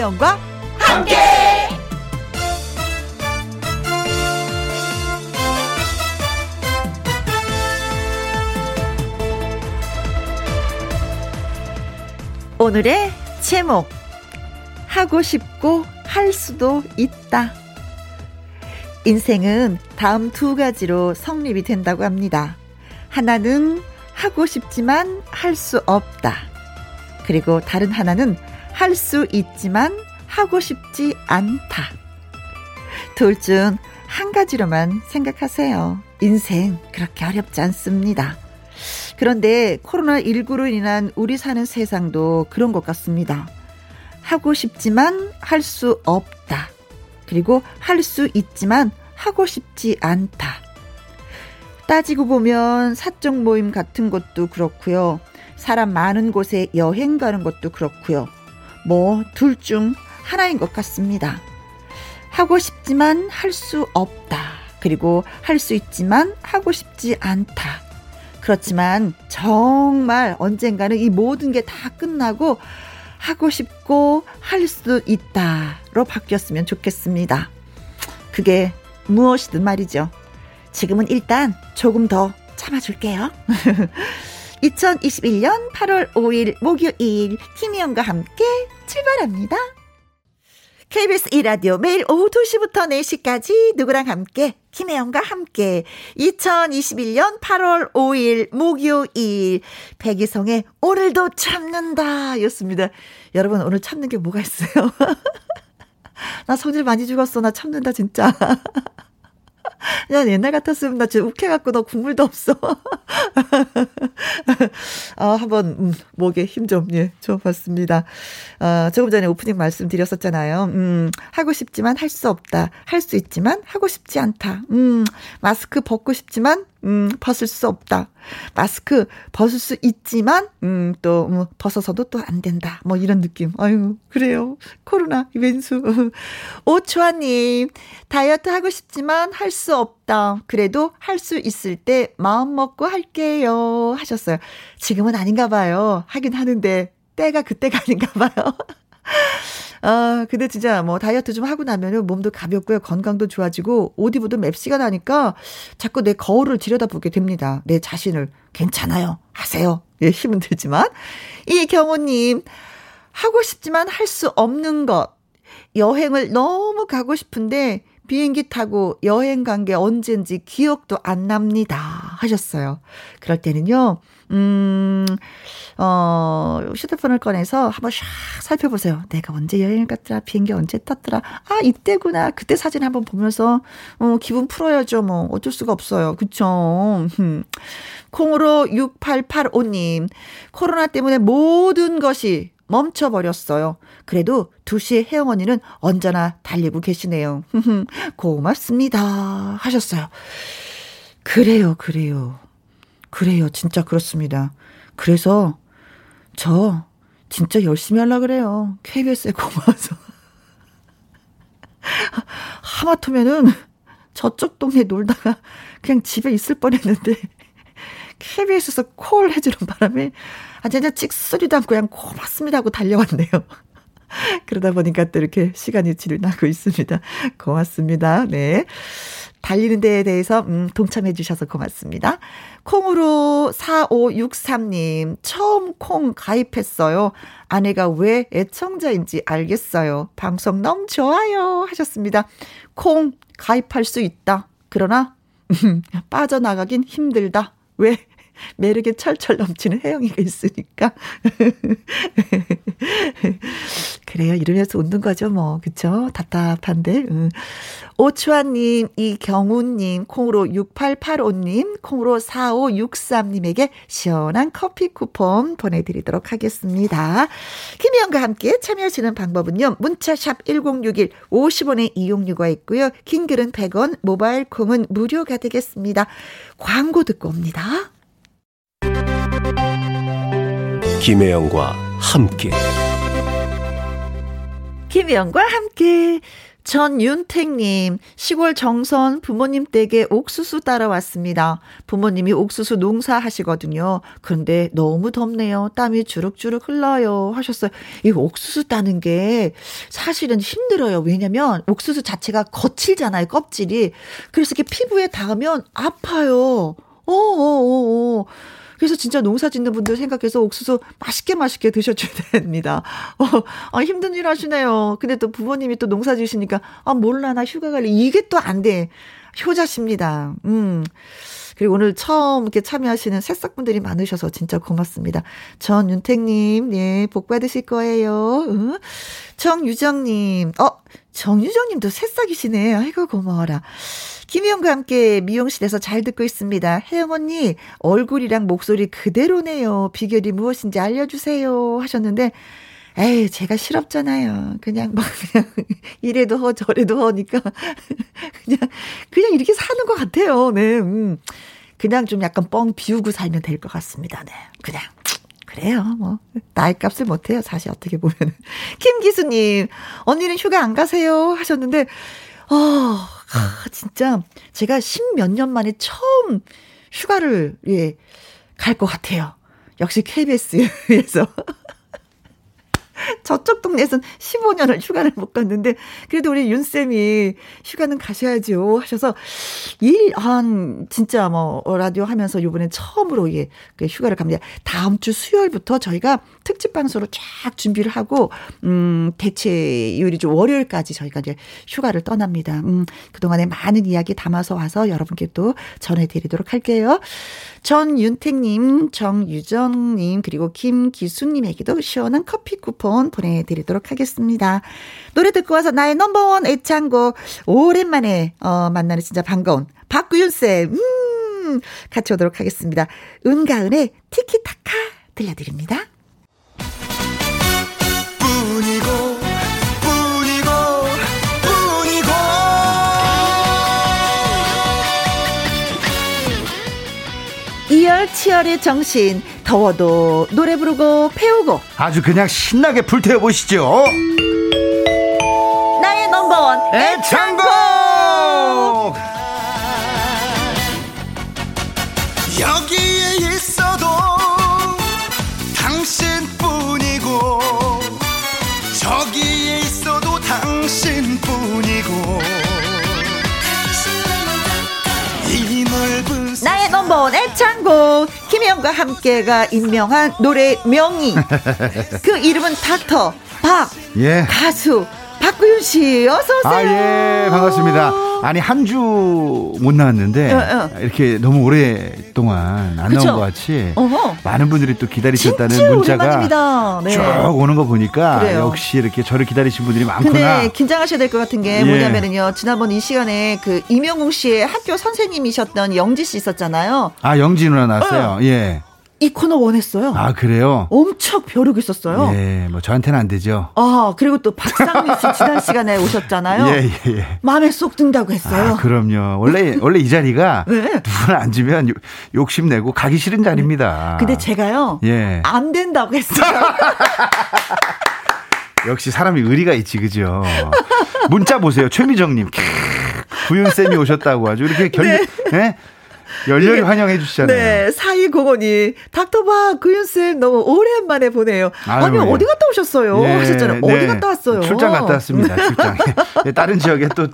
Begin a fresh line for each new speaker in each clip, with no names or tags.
김혜영과 함께. 오늘의 제목 하고 싶고 할 수도 있다. 인생은 다음 두 가지로 성립이 된다고 합니다. 하나는 하고 싶지만 할 수 없다. 그리고 다른 하나는 할 수 있지만 하고 싶지 않다. 둘 중 한 가지로만 생각하세요. 인생 그렇게 어렵지 않습니다. 그런데 코로나19로 인한 우리 사는 세상도 그런 것 같습니다. 하고 싶지만 할 수 없다. 그리고 할 수 있지만 하고 싶지 않다. 따지고 보면 사적 모임 같은 것도 그렇고요. 사람 많은 곳에 여행 가는 것도 그렇고요. 뭐 둘 중 하나인 것 같습니다. 하고 싶지만 할 수 없다. 그리고 할 수 있지만 하고 싶지 않다. 그렇지만 정말 언젠가는 이 모든 게 다 끝나고 하고 싶고 할 수도 있다로 바뀌었으면 좋겠습니다. 그게 무엇이든 말이죠. 지금은 일단 조금 더 참아줄게요. 2021년 8월 5일 목요일 김희영과 함께 출발합니다. KBS 이라디오 매일 오후 2시부터 4시까지 누구랑 함께 김혜영과 함께 2021년 8월 5일 목요일 백이성의 오늘도 참는다 였습니다. 여러분 오늘 참는 게 뭐가 있어요? 나 성질 많이 죽었어. 나 참는다 진짜. 야, 옛날 같았으면 나 진짜 욱해갖고 너 국물도 없어. 아, 한번, 음, 목에 힘 좀, 예, 줘봤습니다. 아, 조금 전에 오프닝 말씀드렸었잖아요. 음, 하고 싶지만 할 수 없다. 할 수 있지만 하고 싶지 않다. 음, 마스크 벗고 싶지만 음, 벗을 수 없다. 마스크 벗을 수 있지만, 음, 또, 뭐, 벗어서도 또 안 된다. 뭐, 이런 느낌. 아유, 그래요. 코로나, 왼수. 오초아님, 다이어트 하고 싶지만 할 수 없다. 그래도 할 수 있을 때 마음 먹고 할게요. 하셨어요. 지금은 아닌가 봐요. 하긴 하는데, 때가 그때가 아닌가 봐요. 아, 근데 진짜 뭐 다이어트 좀 하고 나면은 몸도 가볍고요. 건강도 좋아지고 옷 입어도 맵시가 나니까 자꾸 내 거울을 들여다보게 됩니다. 내 자신을. 괜찮아요. 하세요. 예, 힘은 들지만. 이경호님, 하고 싶지만 할 수 없는 것. 여행을 너무 가고 싶은데 비행기 타고 여행 간 게 언젠지 기억도 안 납니다. 하셨어요. 그럴 때는요, 음, 어, 휴대폰을 꺼내서 한번 샥 살펴보세요. 내가 언제 여행을 갔더라, 비행기 언제 탔더라. 아, 이때구나. 그때 사진 한번 보면서, 어, 기분 풀어야죠. 뭐, 어쩔 수가 없어요. 그쵸. 콩으로 6885님, 코로나 때문에 모든 것이 멈춰버렸어요. 그래도 2시에 혜영 언니는 언제나 달리고 계시네요. 고맙습니다. 하셨어요. 그래요, 그래요. 그래요. 진짜 그렇습니다. 그래서 저 진짜 열심히 하려 그래요. KBS에 고마워서. 하마터면은 저쪽 동네 놀다가 그냥 집에 있을 뻔했는데 KBS에서 콜 해주는 바람에 아 진짜 찍소리도 않고 그냥 고맙습니다 하고 달려왔네요. 그러다 보니까 또 이렇게 시간이 지나고 있습니다. 고맙습니다. 네. 달리는 데에 대해서 음, 동참해 주셔서 고맙습니다. 콩으로 4563님 처음 콩 가입했어요. 아내가 왜 애청자인지 알겠어요. 방송 너무 좋아요 하셨습니다. 콩 가입할 수 있다. 그러나 빠져나가긴 힘들다. 왜? 매력에 철철 넘치는 혜영이가 있으니까. 그래요. 이러면서 웃는 거죠, 뭐. 그쵸? 답답한데. 음. 오추아님, 이경우님, 콩으로 6885님, 콩으로 4563님에게 시원한 커피 쿠폰 보내드리도록 하겠습니다. 김희영과 함께 참여하시는 방법은요. 문자샵 1061 50원의 이용료가 있고요. 긴 글은 100원, 모바일 콩은 무료가 되겠습니다. 광고 듣고 옵니다.
김혜영과 함께
김혜영과 함께 전윤택님, 시골 정선 부모님 댁에 옥수수 따라왔습니다. 부모님이 옥수수 농사 하시거든요. 그런데 너무 덥네요. 땀이 주룩주룩 흘러요. 하셨어요. 이 옥수수 따는 게 사실은 힘들어요. 왜냐면 옥수수 자체가 거칠잖아요. 껍질이. 그래서 이렇게 피부에 닿으면 아파요. 어어어어. 그래서 진짜 농사 짓는 분들 생각해서 옥수수 맛있게 맛있게 드셔줘야 됩니다. 어, 아, 힘든 일 하시네요. 근데 또 부모님이 또 농사 지으시니까, 아, 몰라, 나 휴가 갈래. 이게 또 안 돼. 효자십니다. 음. 그리고 오늘 처음 이렇게 참여하시는 새싹분들이 많으셔서 진짜 고맙습니다. 전윤택님, 예, 복 받으실 거예요. 응? 정유정님, 어, 정유정님도 새싹이시네. 아이고, 고마워라. 김희영과 함께 미용실에서 잘 듣고 있습니다. 혜영 언니, 얼굴이랑 목소리 그대로네요. 비결이 무엇인지 알려주세요. 하셨는데, 에이, 제가 실없잖아요. 그냥 막, 그냥, 이래도 허, 저래도 허니까. 그냥, 그냥 이렇게 사는 것 같아요. 네, 음. 그냥 좀 약간 뻥 비우고 살면 될 것 같습니다. 네. 그냥. 그래요, 뭐. 나이 값을 못해요, 사실, 어떻게 보면. 김기수님, 언니는 휴가 안 가세요? 하셨는데, 어, 아, 진짜 제가 십몇 년 만에 처음 휴가를, 예, 갈 것 같아요. 역시 KBS에서. 저쪽 동네에선 15년을 휴가를 못 갔는데, 그래도 우리 윤쌤이 휴가는 가셔야죠 하셔서, 일, 한, 진짜 뭐, 라디오 하면서 요번에 처음으로 예, 그 휴가를 갑니다. 다음 주 수요일부터 저희가 특집 방송으로 쫙 준비를 하고, 음, 대체요일이 좀 월요일까지 저희가 이제 휴가를 떠납니다. 음, 그동안에 많은 이야기 담아서 와서 여러분께 또 전해 드리도록 할게요. 전윤택 님, 정유정 님, 그리고 김기수님에게도 시원한 커피 쿠폰 보내 드리도록 하겠습니다. 노래 듣고 와서 나의 넘버원 애창곡, 오랜만에, 어, 만나는 진짜 반가운 박구윤 쌤, 음, 같이 오도록 하겠습니다. 은가은의 티키타카 들려드립니다. 이열 치열의 정신. 더워도 노래 부르고 배우고.
아주 그냥 신나게 불태워 보시죠.
나의 넘버원 애창곡!
여기에 있어도 당신
창곡 김혜영과 함께가 임명한 노래 명의 그 이름은 닥터 박 예. 가수 박구윤 씨 어서 오세요. 아
예 반갑습니다. 아니 한 주 못 나왔는데 어, 어. 이렇게 너무 오랫동안 안 그쵸? 나온 것 같이 어허. 많은 분들이 또 기다리셨다는 문자가 네. 쭉 오는 거 보니까 그래요. 역시 이렇게 저를 기다리신 분들이 많구나. 근데
긴장하셔야 될 것 같은 게 예. 뭐냐면은요 지난번 이 시간에 그 이명웅 씨의 학교 선생님이셨던 영지 씨 있었잖아요.
아 영지 누나 나왔어요. 어. 예.
이 코너 원했어요.
아, 그래요?
엄청 벼르고 있었어요.
예, 뭐 저한테는 안 되죠.
아, 그리고 또 박상민 씨 지난 시간에 오셨잖아요. 예, 예, 예. 마음에 쏙 든다고 했어요.
아, 그럼요. 원래, 원래 이 자리가 네. 누구나 앉으면 욕심내고 가기 싫은 자리입니다.
근데 제가요. 예. 안 된다고 했어요.
역시 사람이 의리가 있지, 그죠? 문자 보세요. 최미정님. 구윤쌤이 오셨다고 아주 이렇게 결, 네. 네? 열렬히 환영해 주시잖아요. 네,
사이공원이 닥터바 구윤쌤 너무 오랜만에 보내요. 아유, 아니 예. 어디 갔다 오셨어요? 예, 하셨잖아요. 네. 어디 갔다 왔어요?
출장 갔다 왔습니다. 출장. 예, 다른 지역에 또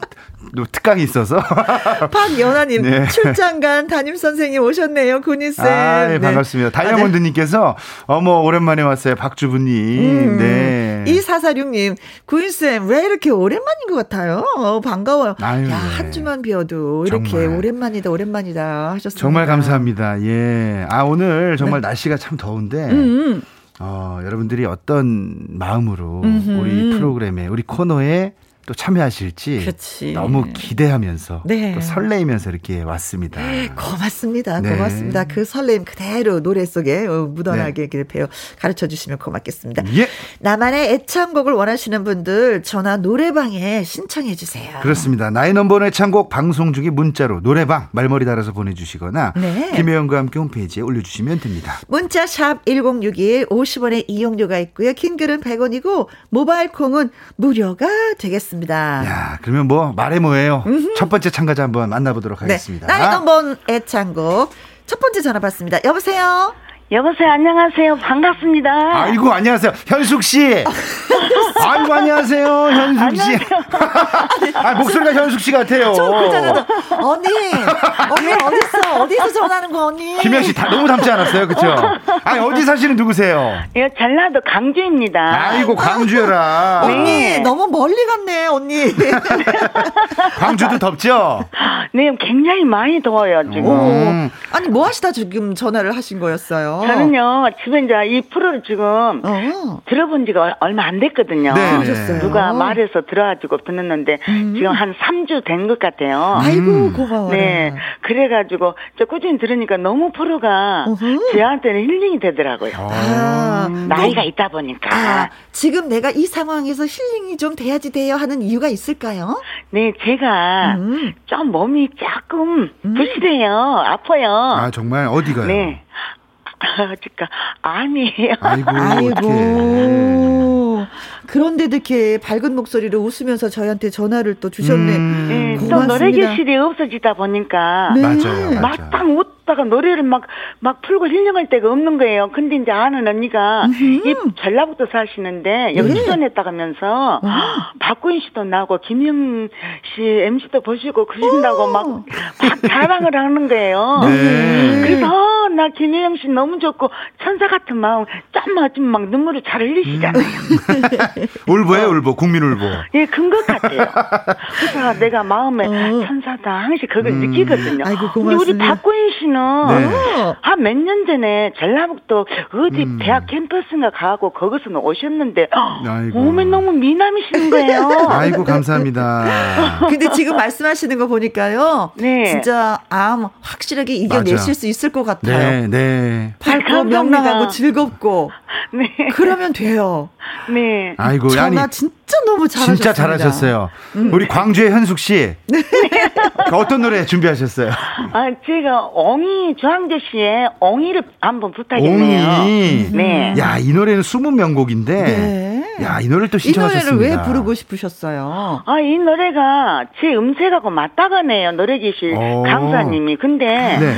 특강이 있어서.
박연아님 네. 출장 간 담임 선생님 오셨네요, 군희쌤.
아, 네, 반갑습니다. 다이아몬드님께서 어머 오랜만에 왔어요, 박주부님. 음, 네.
이사사육님 구인쌤 왜 이렇게 오랜만인 것 같아요? 어, 반가워요. 아유, 야, 한 주만 비어도 이렇게 정말. 오랜만이다, 오랜만이다 하셨습니다.
정말 감사합니다. 예. 아 오늘 정말 네. 날씨가 참 더운데. 음. 음. 어, 여러분들이 어떤 마음으로 음흠. 우리 프로그램에, 우리 코너에 또 참여하실지 그렇지. 너무 기대하면서 네. 또 설레이면서 이렇게 왔습니다.
고맙습니다. 네. 고맙습니다. 그 설렘 그대로 노래 속에 어, 묻어나게 네. 배워 가르쳐 주시면 고맙겠습니다. 예. 나만의 애창곡을 원하시는 분들 전화 노래방에 신청해 주세요.
그렇습니다. 나의 넘버원 애창곡 방송 중에 문자로 노래방 말머리 달아서 보내주시거나 네. 김혜영과 함께 홈페이지에 올려주시면 됩니다.
문자 샵 1061 50원의 이용료가 있고요. 킹글은 100원이고 모바일 콩은 무료가 되겠습니다. 알겠습니다.
야, 그러면 뭐 말해 뭐예요? 첫 번째 참가자 한번 만나보도록 네. 하겠습니다.
나이 넘번 애창곡 첫 번째 전화 받습니다. 여보세요.
여보세요, 안녕하세요. 반갑습니다.
아이고, 안녕하세요. 현숙 씨. 아이고, 안녕하세요. 현숙 씨. 아, 목소리가 현숙 씨 같아요.
저 그잖아요. 언니, 언니 어딨어? 어디서 전화하는 거 언니?
김영 씨다 너무 닮지 않았어요, 그렇죠? 아니 어디 사시는 누구세요?
예, 전라도 강주입니다.
아이고 강주여라.
언니 네. 너무 멀리 갔네, 언니.
광주도 덥죠?
네, 굉장히 많이 더워요 지금. 음.
아니 뭐 하시다 지금 전화를 하신 거였어요?
저는요, 집에 이제 이 프로를 지금 어. 들어본 지가 얼마 안 됐거든요. 네. 네. 누가 말해서 들어가지고 듣는데 음. 지금 한 3주 된 것 같아요.
아이고, 음. 고마워요. 네.
그래가지고 저 꾸준히 들으니까 너무 프로가 어허. 제한테는 힐링이 되더라고요. 아. 나이가 네. 있다 보니까. 아,
지금 내가 이 상황에서 힐링이 좀 돼야지 돼요 하는 이유가 있을까요?
네, 제가 음. 좀 몸이 조금 음. 부실해요. 아파요.
아, 정말? 어디가요?
네. 그러니까 아니에요.
아이고. 아이고.
그런데도 이렇게 밝은 목소리로 웃으면서 저희한테 전화를 또 주셨네. 음.
네, 또 노래 교실이 없어지다 보니까
네. 맞아요.
막상 웃다가 노래를 막 막 풀고 힐링할 데가 없는 거예요. 근데 이제 아는 언니가 음흠. 이 전라북도 사시는데 여기 네. 출연했다 하면서 아. 박구인 씨도 나고 김영 씨 MC도 보시고 그러신다고 막, 막 자랑을 하는 거예요. 네. 그래서 어, 나 김혜영 씨 너무 좋고 천사 같은 마음 짠 맞으면 막 눈물을 잘 흘리시잖아요. 음.
울보예요, 울보. 국민 울보.
예, 근것 같아요. 그래서 내가 마음에 어. 천사다 항상 그걸 음. 느끼거든요. 아이고, 근데 우리 박구인 씨는 네. 한몇 년 전에 전라북도 어디 음. 대학 캠퍼스인가 가고 거기서 오셨는데 아이고. 몸에 너무 미남이시는 거예요.
아이고 감사합니다.
근데 지금 말씀하시는 거 보니까요. 네. 진짜 암 확실하게 이겨내실 맞아. 수 있을 것 같아요.
네, 네.
밝고 명랑하고 즐겁고. 네. 그러면 돼요.
네.
아 이고,
전화 아니, 진짜 너무 잘하셨어요.
진짜 잘하셨어요. 음. 우리 광주의 현숙 씨. 네. 어떤 노래 준비하셨어요?
아, 제가 엉이 조항조 씨의 엉이를 한번 부탁했네요. 엉이.
네. 야, 이 노래는 숨은 명곡인데. 네. 야, 이 노래를 또 신청하셨습니다.
이 노래를 왜 부르고 싶으셨어요?
아, 이 노래가 제 음색하고 맞다가네요. 노래기실 어. 강사님이. 근데 네.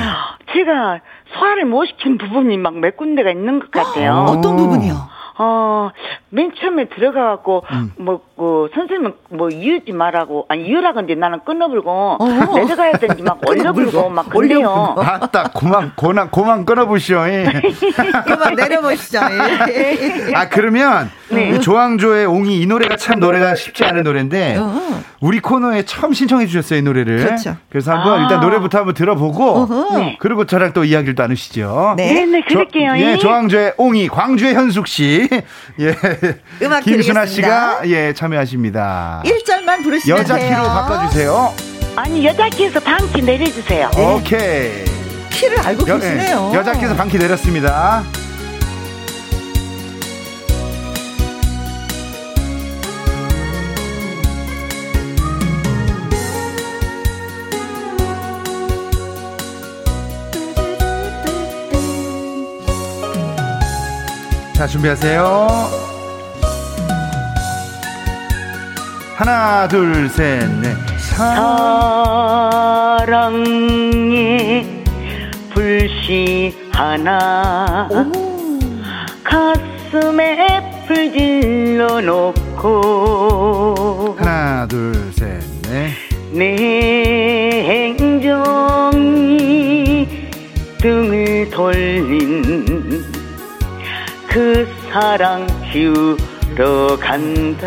제가 소화를 못 시킨 부분이 막 몇 군데가 있는 것 같아요.
어떤 부분이요?
어, 맨 처음에 들어가갖고, 음. 뭐, 뭐, 선생님은 뭐, 이유지 말라고, 아니, 이유라건데 나는 끊어불고, 어. 내려가야 되는지 막 올려불고, 막 그래요.
아따, 고만, 고만, 고만 끊어보시오.
그만 내려보시죠.
아, 그러면, 네. 조항조의 옹이 이 노래가 참 노래가 쉽지 않은 노래인데, 어. 우리 코너에 처음 신청해 주셨어요, 이 노래를.
그렇죠.
그래서 한번 아. 일단 노래부터 한번 들어보고, 네. 그리고 저랑 또 이야기를 나누시죠.
네, 네, 그럴게요.
조, 예, 조항조의 옹이, 광주의 현숙 씨. 예.
음악
김순아 씨가 예, 참여하십니다.
1절만 부르시면
여자
돼요.
키로 바꿔주세요.
아니, 여자 키에서 반키 내려주세요.
네. 오케이.
키를 알고 여, 계시네요.
예, 여자 키에서 반키 내렸습니다. 자, 준비하세요. 하나, 둘, 셋, 넷.
사랑의 불씨 하나 가슴에 불질러 놓고
하나, 둘, 셋, 넷.
내 행정이 등을 돌린 그 사랑 지우 러 간다.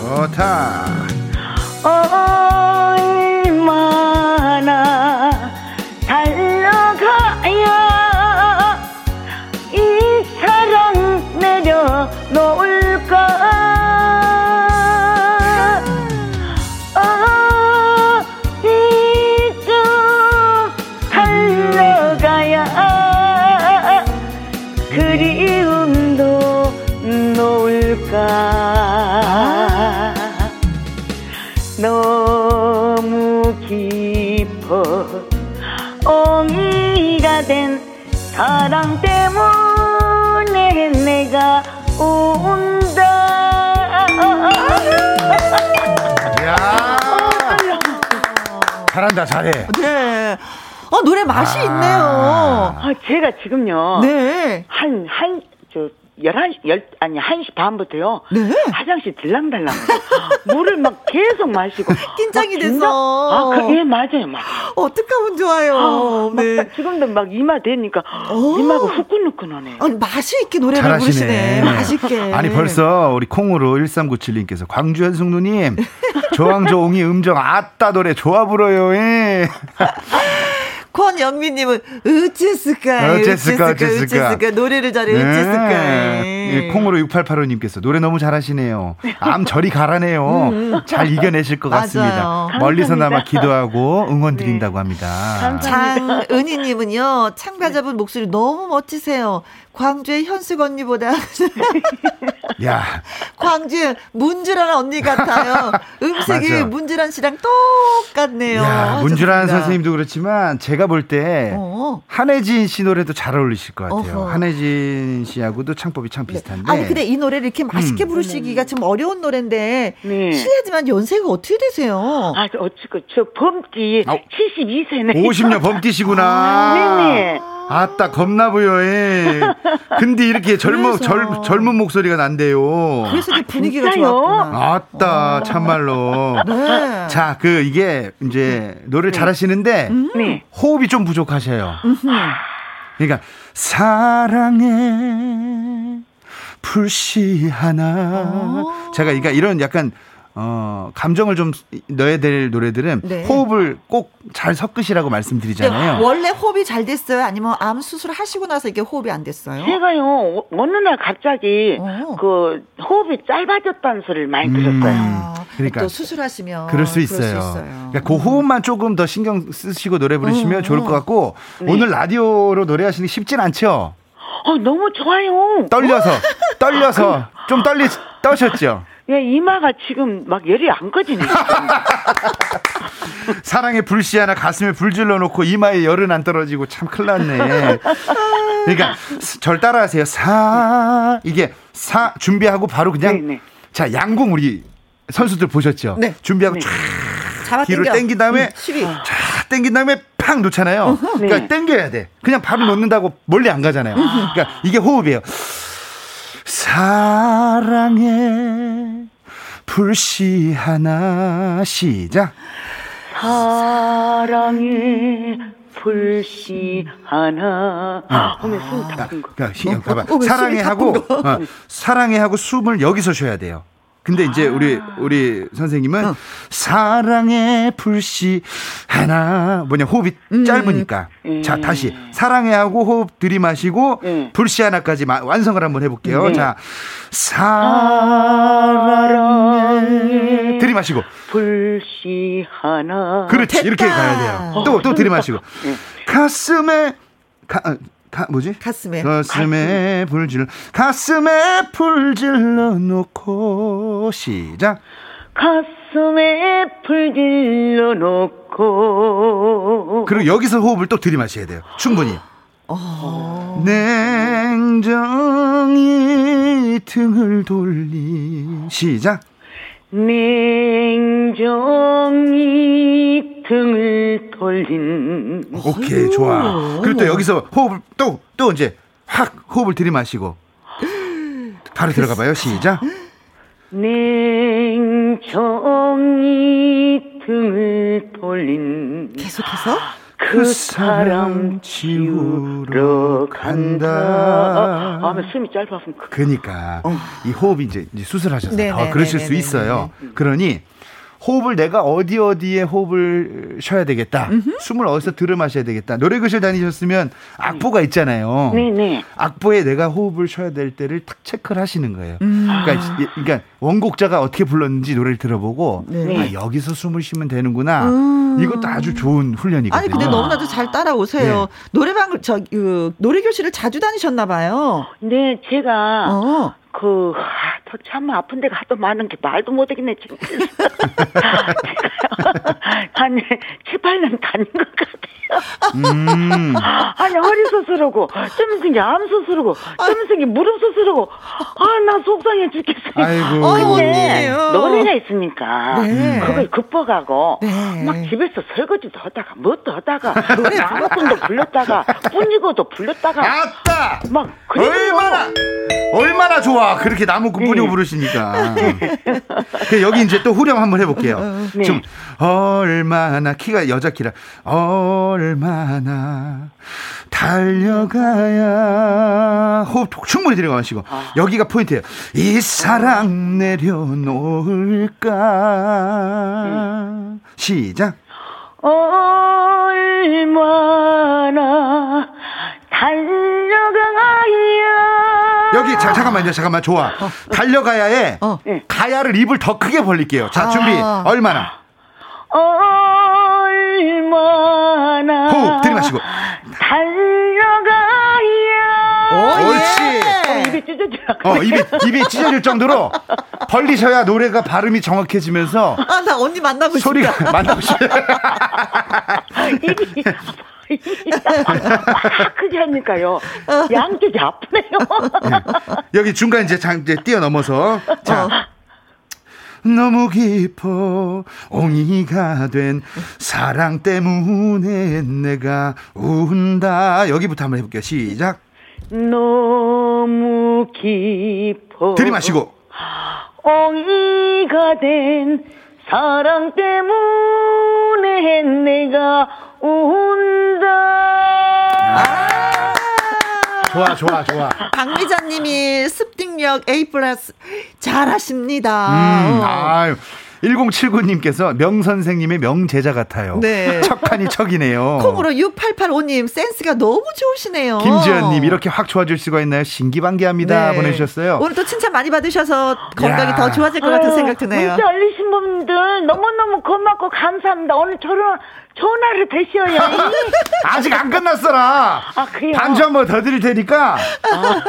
좋다.
얼 사랑 때문에 내가 온다.
야 잘한다, 잘해.
네. 어, 노래 맛이 아~ 있네요.
아, 제가 지금요. 네. 한, 한, 저, 11시, 열, 아니, 1시 반부터요. 네. 화장실 들랑달랑. 물을 막 계속 마시고.
긴장이 돼서. 긴장?
아, 그게 맞아요, 막.
어떡하면 좋아요. 아,
네. 지금도 막 이마 되니까 오. 어. 이마가 후끈후끈하네.
아니, 맛이 있게 노래를 잘하시네. 부르시네. 맛있게.
아니, 벌써 우리 콩으로 1397님께서 광주 현숙 누님, 조항조옹이 음정 아따 노래 좋아 불어요. 예.
권영민님은 으째스까
으째스까 으째스까
노래를 잘해 네. 으째스까
콩으로 6885님께서 노래 너무 잘하시네요. 암 저리 가라네요. 음. 잘 이겨내실 것 같습니다. 멀리서나마 기도하고 응원 네. 드린다고 합니다.
장은희님은요 참가자분 목소리 너무 멋지세요. 광주의 현숙 언니보다
야
광주 문주란 언니 같아요. 음색이 문주란 씨랑 똑같네요.
야, 문주란 선생님도 그렇지만 제가 볼 때 한혜진 씨 노래도 잘 어울리실 것 같아요. 어허. 한혜진 씨하고도 창법이 참 네. 비슷한데.
아니 근데 이 노래를 이렇게 맛있게 음. 부르시기가 좀 어려운 노래인데 네. 실례지만 연세가 어떻게 되세요?
아, 어찌고 저 범띠 아, 72세네.
50년 범띠시구나. 아, 네네. 아따 겁나 보여. 예. 근데 이렇게 젊은 젊, 젊은 목소리가 난대요.
그래서 그 분위기가 아, 좋았구나.
아따 어. 참말로. 네. 자, 그 이게 이제 노래를 네. 잘하시는데 음. 네. 호흡이 좀 부족하셔요. 그러니까 사랑해 불씨 하나. 어. 제가 그러니까 이런 약간 어, 감정을 좀 넣어야 될 노래들은 네. 호흡을 꼭 잘 섞으시라고 말씀드리잖아요.
네, 원래 호흡이 잘 됐어요? 아니면 암 수술 하시고 나서 이게 호흡이 안 됐어요?
제가요, 어느 날 갑자기 오. 그 호흡이 짧아졌다는 소리를 많이 음, 들었어요. 아,
그러니까 또 수술하시면
그럴 수 있어요. 그럴 수 있어요. 그러니까 그 호흡만 조금 더 신경 쓰시고 노래 부르시면 음, 좋을 것 같고 네. 오늘 라디오로 노래하시는 게 쉽진 않죠?
어, 너무 좋아요.
떨려서, 떨려서 좀 떨리, 떠셨죠?
예, 이마가 지금 막 열이 안 꺼지네.
사랑의 불씨 하나 가슴에 불 질러 놓고 이마에 열은 안 떨어지고 참 큰일 났네. 그러니까 절 따라하세요. 사 이게 사 준비하고 바로 그냥 네네. 네. 자 양궁 우리 선수들 보셨죠? 네. 준비하고 네. 쫙 뒤로 당긴 다음에 음, 쫙 당긴 다음에 팍 놓잖아요. 그러니까 네. 당겨야 돼. 그냥 바로 놓는다고 멀리 안 가잖아요. 그러니까 이게 호흡이에요. 사랑해 불씨 하나 시작
사랑해 불씨 하나 하면 숨 닫은 거. 그러니까,
봐봐. 어, 어, 사랑해 하고 어, 사랑해 하고 숨을 여기서 쉬어야 돼요. 근데 이제 아. 우리 우리 선생님은 어. 사랑의 불씨 하나 뭐냐 호흡이 음. 짧으니까 음. 자 다시 사랑해 하고 호흡 들이마시고 음. 불씨 하나까지 마, 완성을 한번 해볼게요. 네. 자 사랑해 들이마시고
불씨 하나
그렇지 됐다. 이렇게 가야 돼요. 또또 또 들이마시고 네. 가슴에 가, 가, 뭐지?
가슴에.
가슴에 불 질러, 가슴에 불 질러 놓고, 시작.
가슴에 불 질러 놓고.
그리고 여기서 호흡을 또 들이마셔야 돼요. 충분히. 어... 냉정히 등을 돌리, 시작.
냉정히 등을 돌린.
오케이, 좋아. 그리고 또 여기서 호흡을 또, 또 이제 확 호흡을 들이마시고. 바로 들어가 봐요. 시작.
냉정히 등을 돌린.
계속해서?
그 사람 지우러 간다. 아, 숨이 짧아서.
그니까. 어. 이 호흡이 이제, 수술하셔서 네, 더 네, 그러실 네, 수 있어요. 그러니 호흡을 내가 어디 어디에 호흡을 쉬어야 되겠다. 음흠. 숨을 어디서 들어 마셔야 되겠다. 노래 교실 다니셨으면 악보가 있잖아요.
네네. 네.
악보에 내가 호흡을 쉬어야 될 때를 탁 체크를 하시는 거예요. 음. 그러니까, 아. 그러니까 원곡자가 어떻게 불렀는지 노래를 들어보고 네. 아, 여기서 숨을 쉬면 되는구나. 음. 이것도 아주 좋은 훈련이거든요.
아니 근데 너무나도 잘 따라오세요. 네. 노래방을 저 그, 노래 교실을 자주 다니셨나 봐요.
네, 제가 어. 그, 아, 참 아픈 데가 하도 많은 게 말도 못하겠네, 지금. 한 7, 8년 다닌 것 같아요. 음. 아니, 허리 수술하고, 좀 있으면 암 수술하고, 좀 있으면 무릎 수술하고, 아, 나 속상해 죽겠어요.
아이고.
어, 근데
노래가 있으니까 네. 그걸 극복하고 네. 막 집에서 설거지도 하다가 뭣도 하다가 노래 나무꾼도 불렀다가 뿐이고도 불렀다가
아따 막 얼마나 얼마나 좋아 그렇게 나무꾼 뿐이고 네. 부르시니까 그 여기 이제 또 후렴 한번 해볼게요. 네. 좀 얼마나 키가 여자 키라 얼마나 달려가야 호흡 충분히 들어가시고 아. 여기가 포인트예요. 이 사랑 내려놓을까 음. 시작.
얼마나 달려가야
여기 자, 잠깐만요 잠깐만 좋아 어. 달려가야에 어. 가야를 입을 더 크게 벌릴게요 자 준비 아. 얼마나
얼마나
호흡 들이마시고.
달려가야.
옳지.
어, 입이 찢어질
어 입이 입이 찢어질 정도로 벌리셔야 노래가 발음이 정확해지면서
아 나 언니 만나고
싶다 소리가 만나고 싶다
입이 막 크게 하니까요. 양쪽이 아프네요. 네.
여기 중간 이제 장 이제 뛰어넘어서. 자 어. 너무 깊어 옹이가 된 사랑 때문에 내가 운다. 여기부터 한번 해볼게요. 시작.
너무 깊어
들이마시고.
옹이가 된 사랑 때문에 내가 운다. 아~
좋아, 좋아, 좋아.
박미자님이 습득력 A 플러스 잘하십니다.
음, 아유. 1079님께서 명선생님의 명제자 같아요. 네. 척하니 척이네요.
콩으로 6885님 센스가 너무 좋으시네요.
김지연님 이렇게 확 좋아질 수가 있나요? 신기반기합니다. 네. 보내주셨어요.
오늘 또 칭찬 많이 받으셔서 건강이 야. 더 좋아질 것 같은 생각 드네요.
문자 올리신 분들 너무너무 고맙고 감사합니다. 오늘 저런 전화를 되셔요.
아직 안 끝났어라. 아, 그래요? 반주 한 번 더 드릴 테니까. 아.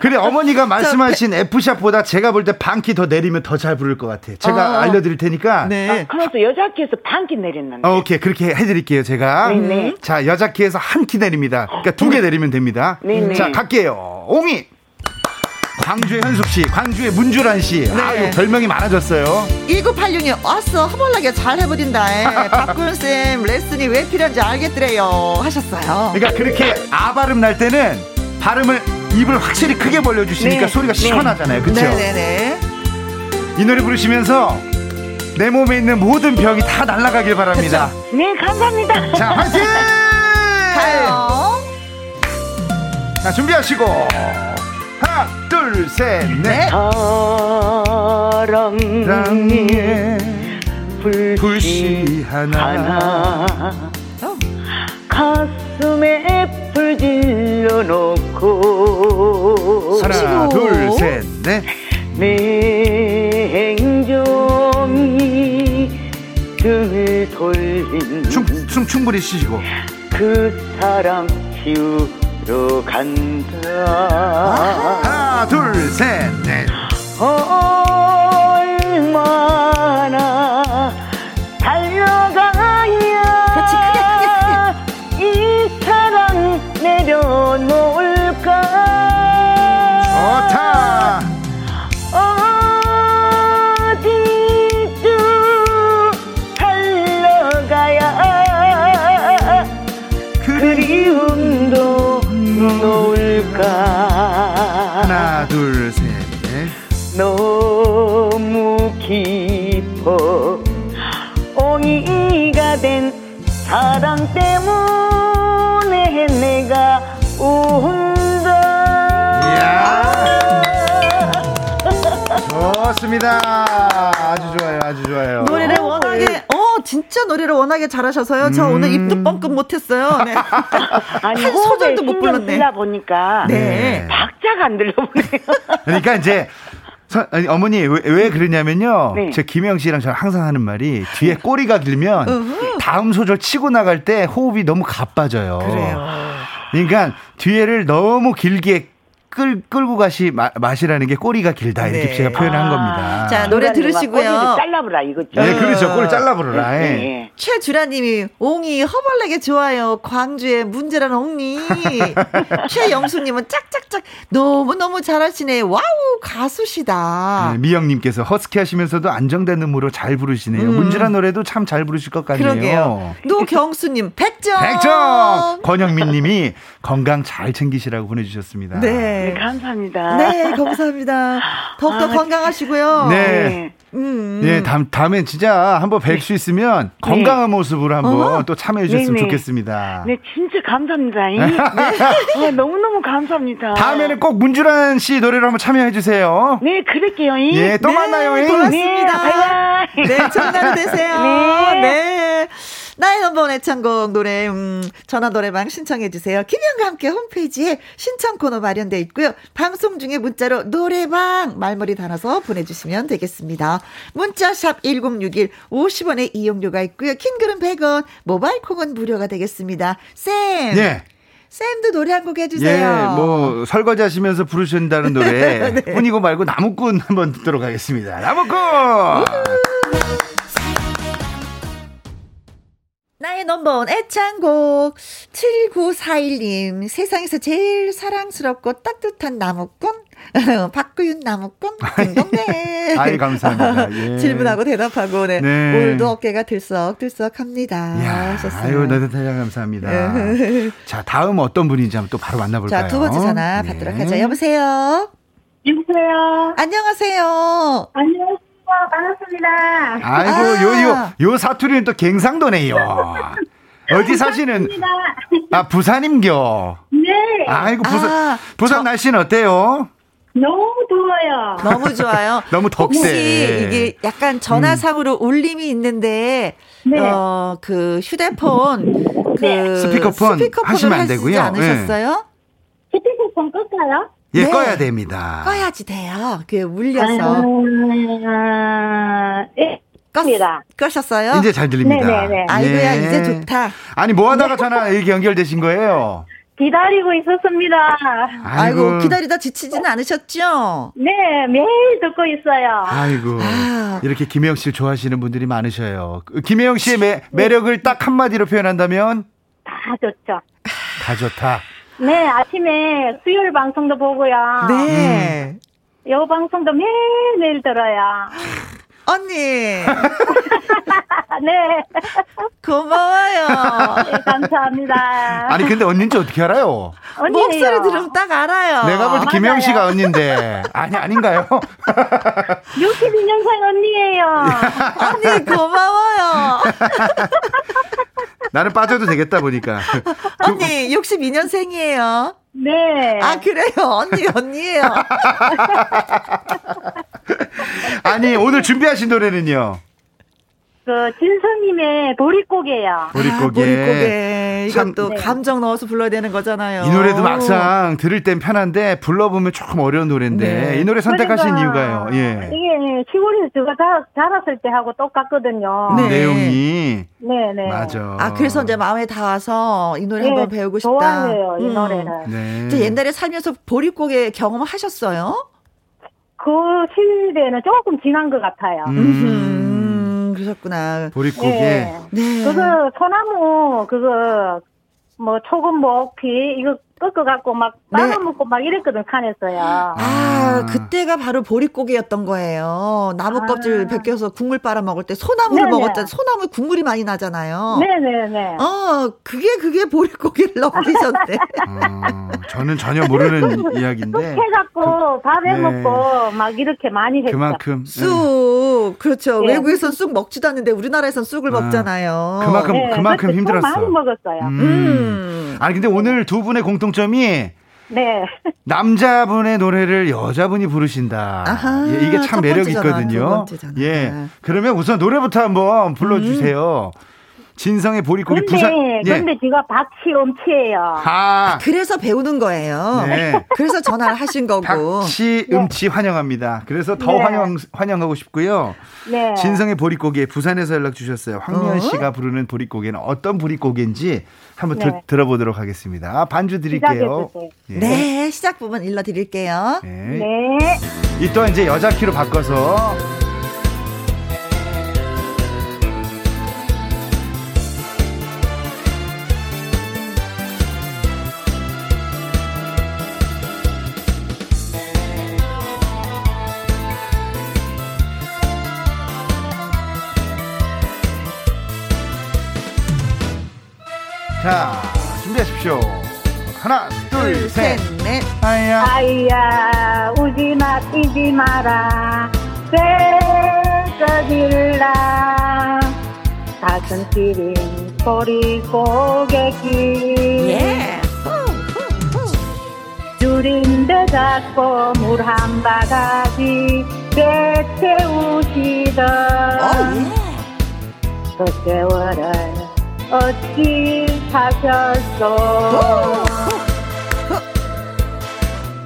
그래, 어머니가 말씀하신 F샵보다 제가 볼 때 반키 더 내리면 더 잘 부를 것 같아. 제가 어. 알려드릴 테니까.
네. 아, 그럼 또 여자 키에서 반키 내렸는데.
어, 오케이. 그렇게 해드릴게요, 제가. 네네. 자, 여자 키에서 한 키 내립니다. 그러니까 두 개 내리면 됩니다. 네네. 자, 갈게요. 옹이. 광주의 현숙 씨, 광주의 문주란 씨. 네. 아유, 별명이 많아졌어요.
1986년 왔어. 허벌나게 잘 해버린다. 박군 쌤 레슨이 왜 필요한지 알겠더래요. 하셨어요.
그러니까 그렇게 아 발음 날 때는 발음을 입을 확실히 크게 벌려주시니까 네. 소리가 네. 시원하잖아요. 그렇죠? 네네네. 이 노래 부르시면서 내 몸에 있는 모든 병이 다 날아가길 바랍니다.
그쵸? 네, 감사합니다.
자, 화이팅! 가요. 자, 준비하시고. 하나, 둘, 셋, 넷.
사랑에 불씨 하나, 가슴에 불 질러놓고
하나, 둘, 셋, 넷.
내 행정이 등을 돌린
춤, 춤 충분히 쉬시고
그 사랑 치우 들어간다.
하나, 둘, 셋, 넷.
얼마나
좋습니다 아주 좋아요 아주 좋아요
노래를 워낙에 진짜 노래를 워낙에 잘하셔서요. 저 음. 오늘 입도 뻥끗 못했어요. 네.
아니, 한 소절도 못 불렀네. 다 보니까 네. 박자가 안 들려보네요.
그러니까 이제 서, 아니, 어머니 왜, 왜 그러냐면요. 네. 제 김영 씨랑 저는 항상 하는 말이 뒤에 꼬리가 길면 다음 소절 치고 나갈 때 호흡이 너무 가빠져요.
그래요.
그러니까 뒤에를 너무 길게 끌, 끌고 가시 마, 마시라는 게 꼬리가 길다 이렇게 네. 제가 표현한 아, 겁니다.
자 노래 들으시고요.
잘라보라 이거죠.
네, 그렇죠. 꼬리 잘라보라. 네. 네.
최주라님이 옹이 허벌나게 좋아요. 광주의 문제란 옹이. 최영수님은 짝짝짝 너무 너무 잘하시네. 와우 가수시다.
네, 미영님께서 허스키 하시면서도 안정된 음으로 잘 부르시네요. 음. 문제란 노래도 참 잘 부르실 것 같네요. 그러게요.
노경수님 100점.
100점. 권영민님이 건강 잘 챙기시라고 보내주셨습니다.
네. 네 감사합니다.
네 감사합니다. 더욱더 아, 건강하시고요.
네. 네. 음. 예, 다음, 다음엔 진짜 한번 뵐수 네. 있으면 네. 건강한 모습으로 한번 어? 또 참여해 주셨으면 네네. 좋겠습니다.
네, 진짜 감사합니다. 네. 네, 너무너무 감사합니다.
다음에는 꼭 문주란 씨 노래로 한번 참여해 주세요.
네, 그럴게요.
예, 또
네,
만나요.
고맙습니다. 네, 네, 전날 되세요. 네. 네. 나의 넘버원 애창곡 노래 음, 전화 노래방 신청해 주세요. 김현과 함께 홈페이지에 신청 코너 마련돼 있고요. 방송 중에 문자로 노래방 말머리 달아서 보내주시면 되겠습니다. 문자샵 1061 50원의 이용료가 있고요. 킹글은 100원 모바일 콩은 무료가 되겠습니다. 쌤. 네. 쌤도 노래 한 곡 해주세요.
예, 뭐 설거지 하시면서 부르신다는 노래 네. 뿐이고 말고 나무꾼 한번 듣도록 하겠습니다. 나무꾼.
나의 넘버원 애창곡 7941님 세상에서 제일 사랑스럽고 따뜻한 나무꾼? 박구윤 나무꾼? 딩동네
아이 감사합니다. 예.
질문하고 대답하고 네. 네. 오늘도 어깨가 들썩들썩합니다.
야, 아유 나듯하게 감사합니다. 예. 자 다음 어떤 분인지 한번 또 바로 만나볼까요?
자두 번째 전화 받도록 네. 하죠. 여보세요?
여보세요?
안녕하세요.
안녕하세요 반갑습니다.
아이고, 아. 요, 요, 요 사투리는 또 갱상도네요. 어디 사시는? 아, 부산임겨.
네.
아이고, 부산, 아, 부산 저, 날씨는 어때요?
너무 더워요.
너무 좋아요.
너무 덥대.
혹시 이게 약간 전화상으로 음. 울림이 있는데, 네. 어, 그 휴대폰, 그 네.
스피커폰, 스피커폰을 하시면 안 되고요.
않으셨어요?
네. 스피커폰 끌까요?
예, 네. 꺼야 됩니다.
꺼야지 돼요. 그 울려서.
아, 예. 껐습니다.
껐었어요?
이제 잘 들립니다. 네네네.
네, 네. 아이고야, 예. 이제 좋다.
아니, 뭐 하다가 전화 이렇게 연결되신 거예요?
기다리고 있었습니다.
아이고, 아이고 기다리다 지치지는 않으셨죠?
네, 매일 듣고 있어요.
아이고, 아. 이렇게 김혜영 씨를 좋아하시는 분들이 많으셔요. 그 김혜영 씨의 매, 매력을 딱 한마디로 표현한다면?
다 좋죠.
다 좋다.
네, 아침에 수요일 방송도 보고요.
네.
음. 요 방송도 매일매일 들어요.
언니.
네.
고마워요.
네, 감사합니다.
아니, 근데 언니인지 어떻게 알아요?
언니예요. 목소리 들으면 딱 알아요.
내가 볼 때 김영 씨가 언니인데. 아니, 아닌가요?
62년생 언니예요.
언니, 고마워요.
나는 빠져도 되겠다 보니까.
언니 62년생이에요.
네.
아 그래요 언니 언니예요.
아니 오늘 준비하신 노래는요?
그 진서님의 보릿고개요.
보릿고개. 아,
보릿고개. 이것도 네. 감정 넣어서 불러야 되는 거잖아요.
이 노래도 막상 들을 땐 편한데 불러보면 조금 어려운 노래인데 네. 이 노래 선택하신 그러니까 이유가요. 예.
이게 시골에서 제가 자, 자랐을 때 하고 똑같거든요.
네. 내용이.
네네. 네.
맞아.
아 그래서 이제 마음에 닿아서 이 노래 네, 한번 배우고 싶다.
좋아해요 이 음. 노래를.
네.
옛날에 살면서 보릿고개 경험하셨어요?
그 시대는 조금 지난 것 같아요.
음. 그러셨구나.
보릿고개. 네.
네. 그거 소나무 그거 뭐 초금 목피 이거 꺾어갖고 막 빨아먹고 네. 막 이랬거든 칸에서요. 아,
아, 그때가 바로 보릿고기였던 거예요. 나무 아. 껍질 벗겨서 국물 빨아 먹을 때 소나무를 먹었잖아요. 소나무 국물이 많이 나잖아요.
네네네.
어, 그게 그게 보릿고기를 넘기셨대.
어, 저는 전혀 모르는 이야기인데.
해갖고 그, 밥해 네. 먹고 막 이렇게 많이 했죠.
그만큼
네. 쑥 그렇죠. 네. 외국에선 쑥 먹지도 않는데 우리나라에선 쑥을 아, 먹잖아요.
그만큼 네, 그만큼 힘들었어.
많이 먹었어요. 음.
음. 아니 근데 오늘 두 분의 공통 공통점이
네.
남자분의 노래를 여자분이 부르신다. 아하, 예, 이게 참 매력 있거든요. 예. 그러면 우선 노래부터 한번 불러주세요. 음. 진성의 보릿고기 근데, 부산.
예. 근데 제가 박치음치예요.
아.
아, 그래서 배우는 거예요. 네. 그래서 전화를 하신 거고.
박치음치 네. 환영합니다. 그래서 더 네. 환영 환영하고 싶고요. 네. 진성의 보릿고기 부산에서 연락 주셨어요. 황미연 어? 씨가 부르는 보릿고기는 어떤 보릿고기인지 한번 네. 들, 들어보도록 하겠습니다. 반주 드릴게요.
예. 네, 시작 부분 일러 드릴게요.
네. 네.
이 또한 이제 여자 키로 바꿔서 자, 준비하십시오. 하나, 둘, 셋, 넷.
아야. 아야, 우지 마, 뛰지 마라. 떼거질라. 가슴 뛰린 소리 고객이. 예. 줄인데 잡고 물 한 바가지 배채우시던 어, 예. 그 세월을 어찌 사셨소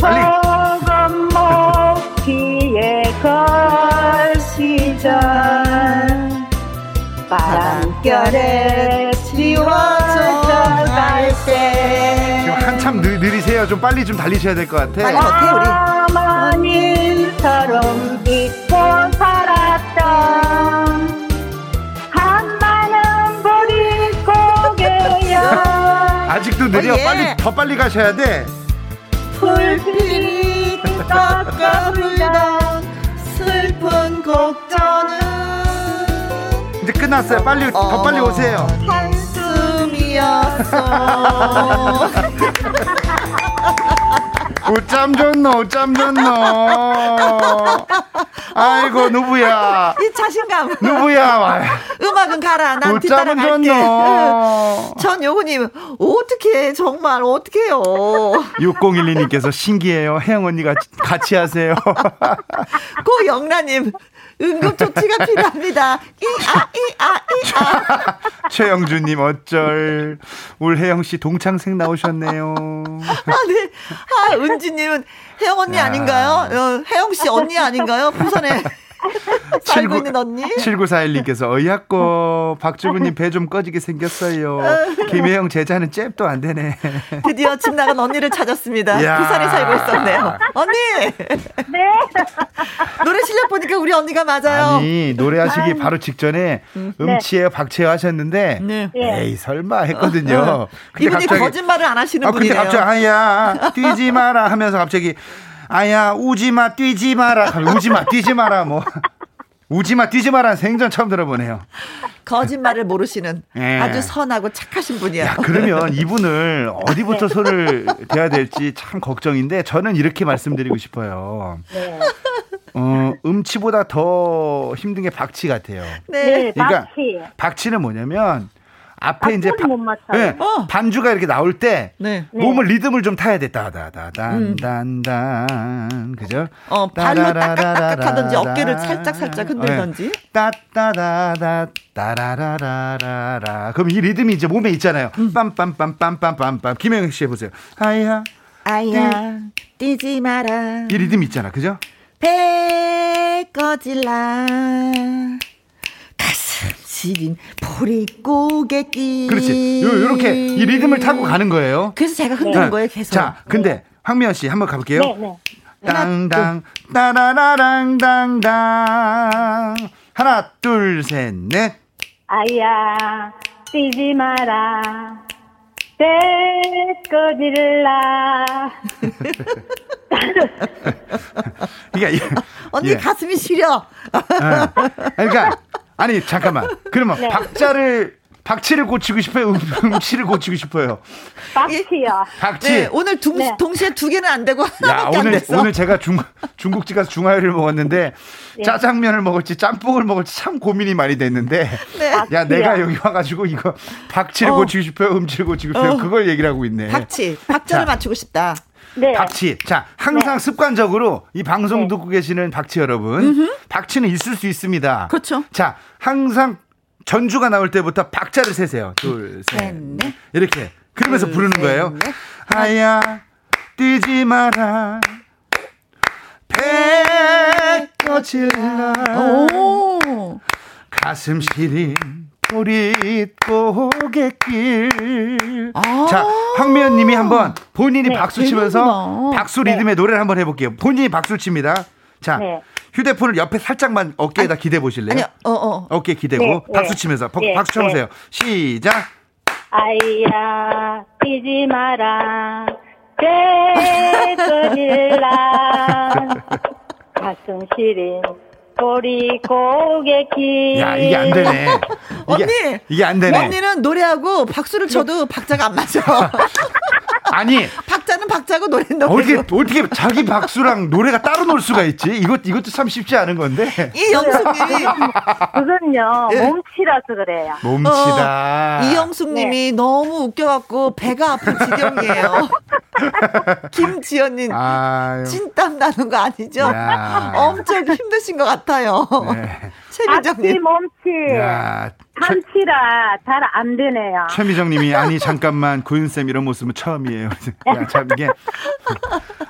버금 목기에 걸시던 바람결에 지워져 갈때.
지금 한참 느, 느리세요? 좀 빨리 좀 달리셔야 될 것 같아.
빨리 겉에 우리.
어머님처럼 잊
아직도 느려. 어, 예. 빨리 더 빨리 가셔야 돼.
불빛 깎아불던 슬픈 곡전은
이제 끝났어요. 빨리 더 빨리 오세요.
한숨이었어.
오짬 줬노, 오짬 줬노. 아이고, 누구야.
이 자신감.
누구야.
음악은 가라. 난 뒤따라 갈게. 전 요구님, 어떻게 정말, 어떻게요.
6012님께서 신기해요. 혜영 언니가 같이 하세요.
고영란님, 응급조치가 필요합니다. 이아 이아 이아.
최영주님 어쩔. 울 혜영 씨 동창생 나오셨네요.
아 네. 아 은지님은 혜영 언니 야. 아닌가요? 어, 혜영 씨 언니 아닌가요? 부산에. 살고 있는 언니?
7941님께서 어이학고 박주부님 배 좀 꺼지게 생겼어요. 김혜영 제자는 잽도 안 되네.
드디어 집 나간 언니를 찾았습니다. 야. 부산에 살고 있었네요. 언니!
네.
노래 실력 보니까 우리 언니가 맞아요.
아니, 노래하시기 아. 바로 직전에 음. 음치예요, 박치예요 하셨는데 네. 에이, 설마 했거든요. 어, 어.
근데 이분이 갑자기, 거짓말을 안 하시는
아,
분이에요.
근데 갑자기 아야 뛰지 마라 하면서 갑자기 아야 우지 마 뛰지 마라 우지 마 뛰지 마라 뭐 우지마 뛰지 마라는 생전 처음 들어보네요.
거짓말을 모르시는 네. 아주 선하고 착하신 분이야. 야,
그러면 이분을 어디부터 손을 대야 될지 참 걱정인데 저는 이렇게 말씀드리고 싶어요. 네. 어, 음치보다 더 힘든 게 박치 같아요.
네, 그러니까 박치.
박치는 뭐냐면 앞에 이제 바, 네, 어. 반주가 이렇게 나올 때 네. 몸을 리듬을 좀 타야 돼. 따다다단단단 음. 그죠?
어 발로 딱딱딱 하든지 어깨를 살짝 살짝 흔들든지. 네.
따따다다 따라라라라라. 그럼 이 리듬이 이제 몸에 있잖아요. 음. 빰빰빰빰빰빰빰. 김영희 씨 해보세요. 아야
아야 뛰지 마라.
이 리듬 있잖아, 그죠?
배 꺼질라. 지린 보리고개길.
그렇지. 요, 요렇게 이 리듬을 타고 가는 거예요.
그래서 제가 흔드는 네. 거예요, 계속.
자, 근데 네. 황미연 씨 한번 가볼게요. 네, 네. 땅땅 따라라랑 당당 하나 둘 셋 넷.
아야 뛰지 마라 배꺼질라.
그러니까 언니 예. 가슴이 시려.
아, 그러니까 아니 잠깐만. 그러면 네. 박자를 박치를 고치고 싶어요? 음, 음치를 고치고 싶어요?
박치요.
박치. 네,
오늘 두, 네. 동시에 두 개는 안 되고
야, 오늘 오늘 제가 중 중국집 가서 중화요리를 먹었는데 네. 짜장면을 먹을지 짬뽕을 먹을지 참 고민이 많이 됐는데 네. 야. 내가 여기 와가지고 이거 박치를 어. 고치고 싶어요? 음치를 고치고 싶어요? 어. 그걸 얘기를 하고 있네.
박치. 박자를 자, 맞추고 싶다.
네. 박치. 자, 항상 네. 습관적으로 이 방송 네. 듣고 계시는 박치 여러분. 음흠. 박치는 있을 수 있습니다.
그렇죠.
자, 항상 전주가 나올 때부터 박자를 세세요. 둘, 셋, 넷. 이렇게. 그러면서 둘, 부르는 셋, 거예요. 넷. 하야, 뛰지 마라. 배 꺼질라. 오. 가슴 시린 보릿고갯길. 아~ 자, 황미연 님이 한번 본인이 네, 박수 치면서 박수 리듬의 네. 노래를 한번 해볼게요. 본인이 박수 칩니다. 자, 네. 휴대폰을 옆에 살짝만 어깨에다 아니, 기대 보실래요?
아니요, 어, 어.
어깨 기대고 네, 네. 박수 치면서 네, 박수 쳐보세요. 시작.
아이야, 뛰지 마라. 깨끗일라. 가슴 시린 꼬리 고개기.
야, 이게 안 되네.
언니!
이게 안 되네.
언니는 노래하고 박수를 쳐도 박자가 안 맞아.
아니.
박자는 박자고 노래는 노래.
어떻게, 어떻게 자기 박수랑 노래가 따로 놀 수가 있지? 이것, 이것도 참 쉽지 않은 건데.
이영숙님이.
그건요,
예.
몸치라서 그래요.
몸치다.
어, 이영숙님이 너무 웃겨갖고 배가 아픈 지경이에요. 김지연님. 찐땀 나는 거 아니죠?
야.
엄청 힘드신 것 같아요.
네.
최미정님.
몸치.
야, 최,
한치라 잘 안 되네요.
최 미정님이 아니 잠깐만 구윤쌤 이런 모습은 처음이에요. 야, 참 이게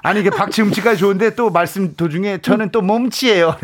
아니 이게 박치 음치까지 좋은데 또 말씀 도중에 저는 또 몸치예요.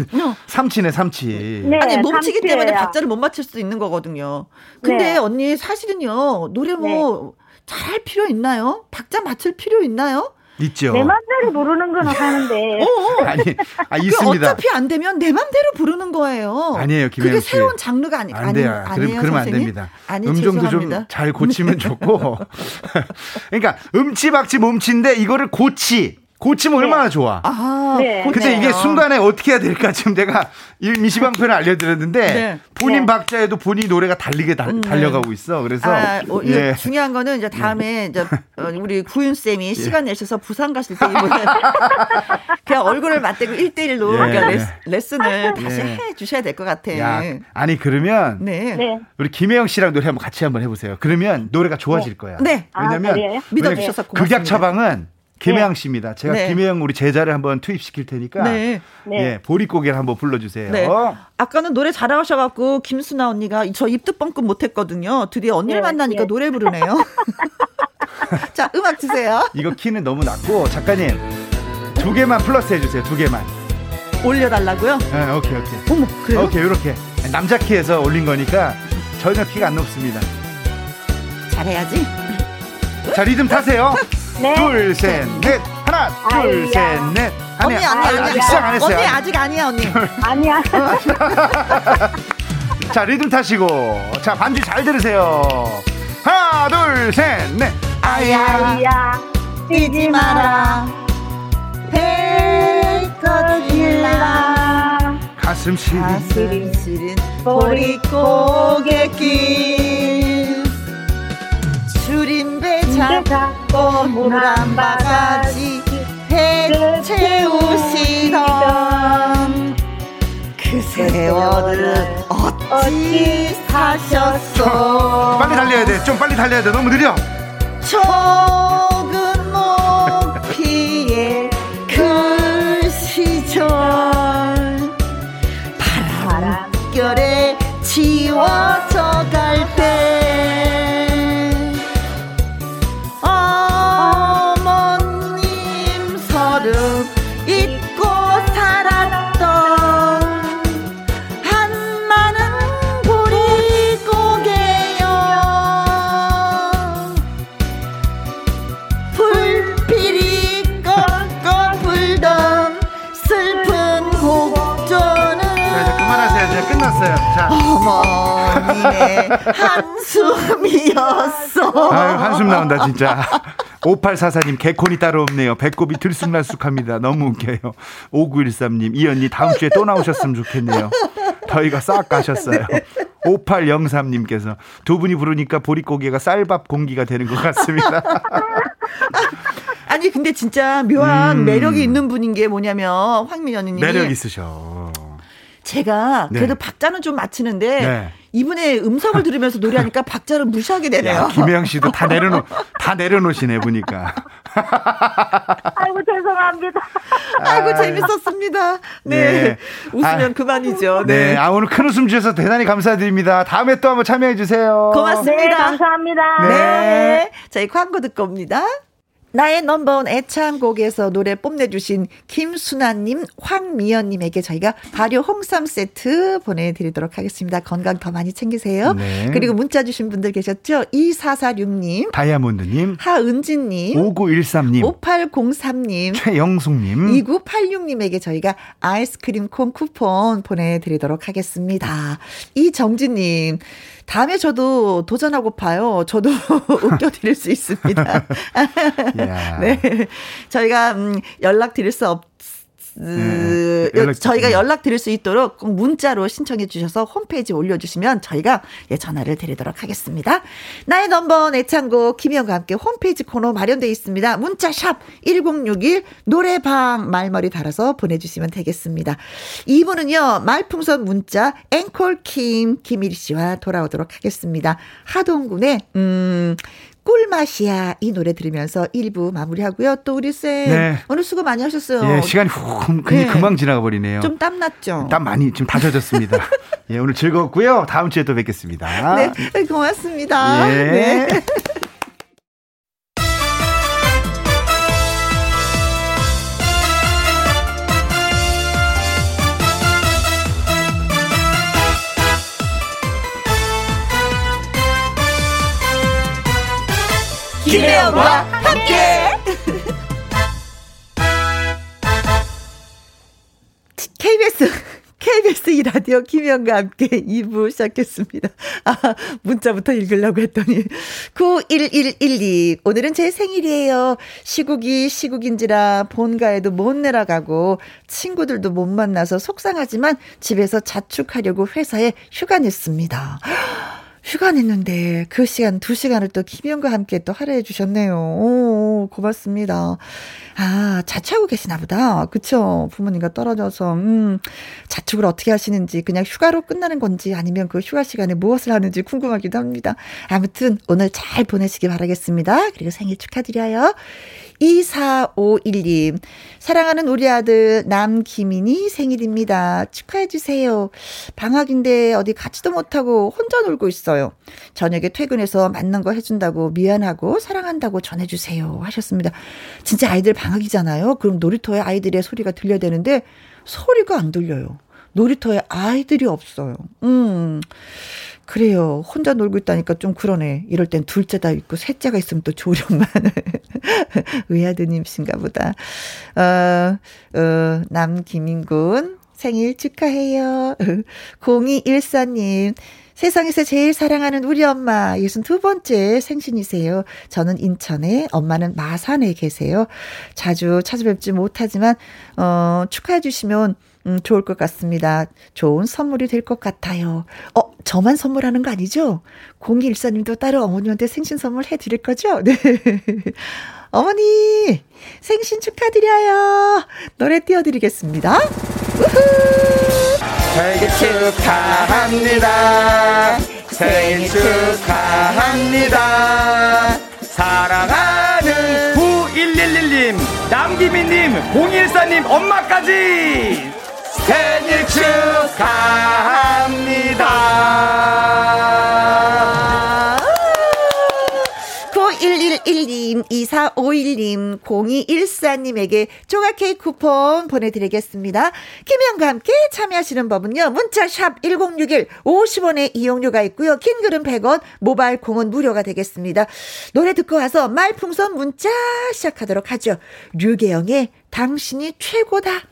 삼치네 삼치.
네,
아니 몸치기
삼치예요.
때문에 박자를 못 맞출 수 있는 거거든요. 근데
네.
언니 사실은요 노래 뭐 잘할 필요 있나요? 박자 맞출 필요 있나요?
있죠.
내 맘대로 부르는 거는 하는데.
아니
아그
있습니다.
어차피 안 되면 내 맘대로 부르는 거예요.
아니에요, 김혜영
그게
씨.
새로운 장르가 아니,
안
아니,
돼요.
아니에요,
그럼, 그러면 안
선생님?
됩니다.
아니,
음정도 좀
죄송합니다.
잘 고치면 좋고. 그러니까 음치박치 몸치인데 이거를 고치. 고치면 얼마나 좋아.
아,
네.
근데. 이게 순간에 어떻게 해야 될까 지금 내가 이 미시방편을 알려드렸는데
네.
본인
네.
박자에도 본인이 노래가 달리게 달, 달려가고 있어. 그래서
아, 어,
예.
중요한 거는 이제 다음에 이제 어, 우리 구윤 쌤이 시간 내셔서 부산 가실 때 그냥 얼굴을 맞대고 1대1로
예.
그러니까 레스, 레슨을 다시
예.
해 주셔야 될 것 같아.
야, 아니 그러면
네.
네.
우리 김혜영 씨랑 노래 한번 같이 한번 해보세요. 그러면 노래가 좋아질 거야.
네.
왜냐면
아,
고맙습니다.
극약 처방은 김혜영 씨입니다. 제가
네.
김혜영 우리 제자를 한번 투입시킬 테니까
네.
네.
예, 보릿고개를 한번 불러주세요.
네. 아까는 노래 잘하셔갖고 김수나 언니가 저 입도 뻥끗 못했거든요. 드디어 언니를
네,
만나니까
네.
노래 부르네요. 자, 음악 주세요.
이거 키는 너무 낮고 작가님 두 개만 플러스 해주세요. 두 개만.
올려달라고요?
네, 오케이 오케이.
어머, 그래요?
오케이 이렇게 남자 키에서 올린 거니까 전혀 키가 안 높습니다.
잘해야지.
자 리듬 타세요.
네.
둘, 셋, 넷. 하나, 둘. 셋, 넷.
언니, 언니,
아니,
아니,
아직 시작 안 했어요.
언니 아직 아니야, 언니.
아니야.
자 리듬 타시고 자 반주 잘 들으세요. 하나, 둘, 셋, 넷.
아야,
아야.
뛰지 마라. 배꺼질라.
가슴 시린
가슴 시린 보릿고개 길. 줄임배 잡고 물한 바가지 배 채우시던 그 세월은 어찌 사셨소
빨리 달려야 돼. 좀 빨리 달려야 돼. 너무 느려.
조
끝났어요. 자.
어머니의 한숨이었어.
아유, 한숨 나온다, 진짜. 5844님, 개콘이 따로 없네요. 배꼽이 들쑥날쑥합니다. 너무 웃겨요. 5913님, 이 언니 다음 주에 또 나오셨으면 좋겠네요. 저희가 싹 가셨어요. 5803님께서 두 분이 부르니까 보릿고개가 쌀밥 공기가 되는 것 같습니다.
아니 근데 진짜 묘한
음.
매력이 있는 분인 게 뭐냐면 황민현님이
매력 있으셔.
제가
네.
그래도 박자는 좀 맞히는데
네.
이분의 음성을 들으면서 노래하니까 박자를 무시하게 되네요.
야, 김혜영 씨도 다 내려놓, 다 내려놓으시네, 보니까.
아이고, 죄송합니다.
아이고 재밌었습니다. 네.
예.
웃으면
아,
그만이죠.
네.
네.
아, 오늘 큰 웃음 주셔서 대단히 감사드립니다. 다음에 또 한번 참여해 주세요.
고맙습니다.
네, 감사합니다.
네.
네. 저희 광고 듣고 옵니다. 나의 넘버원 애창곡에서 노래 뽐내주신 김순아님, 황미연님에게 저희가 발효 홍삼 세트 보내드리도록 하겠습니다. 건강 더 많이 챙기세요.
네.
그리고 문자 주신 분들 계셨죠? 2446님,
다이아몬드님,
하은진님,
5913님,
5803님,
최영숙님,
2986님에게 저희가 아이스크림 콘 쿠폰 보내드리도록 하겠습니다. 이정진님, 다음에 저도 도전하고파요. 저도 웃겨드릴 수 있습니다.
야.
네. 저희가, 음, 연락드릴 수 없, 네, 연락, 저희가 연락 드릴 수 있도록 꼭 문자로 신청해 주셔서 홈페이지 올려 주시면 저희가 예, 전화를 드리도록 하겠습니다. 나의 넘버 애창곡 김희영과 함께 홈페이지 코너 마련되어 있습니다. 문자 샵 1061 노래방 말머리 달아서 보내 주시면 되겠습니다. 2부는요 말풍선 문자 앵콜 킴 김일 씨와 돌아오도록 하겠습니다. 하동군의 음 꿀맛이야 이 노래 들으면서 1부 마무리하고요. 또 우리 쌤 네. 오늘 수고 많이 하셨어요.
예, 시간이 훅 네. 금방 지나가 버리네요.
좀 땀 났죠?
땀 많이 좀 다젖었습니다. 예, 오늘 즐거웠고요. 다음 주에 또 뵙겠습니다.
네, 고맙습니다. 예. 네. 김혜영과 함께. KBS KBS 이 라디오 김현과 함께 2부 시작했습니다. 아, 문자부터 읽으려고 했더니 91112 오늘은 제 생일이에요. 시국이 시국인지라 본가에도 못 내려가고 친구들도 못 만나서 속상하지만 집에서 자축하려고 회사에 휴가 냈습니다. 휴가 냈는데 그 시간 두 시간을 또 김현과 함께 또 할애해 주셨네요. 오, 고맙습니다. 아, 자취하고 계시나 보다. 그쵸? 부모님과 떨어져서, 음, 자축을 어떻게 하시는지, 그냥 휴가로 끝나는 건지, 아니면 그 휴가 시간에 무엇을 하는지 궁금하기도 합니다. 아무튼, 오늘 잘 보내시기 바라겠습니다. 그리고 생일 축하드려요. 2451님, 사랑하는 우리 아들 남기민이 생일입니다. 축하해주세요. 방학인데 어디 가지도 못하고 혼자 놀고 있어요. 저녁에 퇴근해서 맞는 거 해준다고 미안하고 사랑한다고 전해주세요. 하셨습니다. 진짜 아이들 방학이잖아요. 그럼 놀이터에 아이들의 소리가 들려야 되는데 소리가 안 들려요. 놀이터에 아이들이 없어요. 음. 그래요. 혼자 놀고 있다니까 좀 그러네. 이럴 땐 둘째다 있고 셋째가 있으면 또 조령만. 외아드님이신가 보다. 어, 어, 남김인군 생일 축하해요. 0214님. 세상에서 제일 사랑하는 우리 엄마 62번째 생신이세요. 저는 인천에 엄마는 마산에 계세요. 자주 찾아뵙지 못하지만 어 축하해 주시면 음, 좋을 것 같습니다. 좋은 선물이 될 것 같아요. 어, 저만 선물하는 거 아니죠? 0214님도 따로 어머니한테 생신 선물 해드릴 거죠? 네. 어머니, 생신 축하드려요. 노래 띄워드리겠습니다. 우후!
생일 축하합니다. 생일 축하합니다. 사랑하는
9111님, 남기민님, 014님, 엄마까지! 생일 축하합니다.
9111님, 2451님, 0214님에게 조각 케이크 쿠폰 보내드리겠습니다. 김혜영과 함께 참여하시는 법은요. 문자샵 1061 50원의 이용료가 있고요. 긴 글은 100원, 모바일 콩은 무료가 되겠습니다. 노래 듣고 와서 말풍선 문자 시작하도록 하죠. 류계영의 당신이 최고다.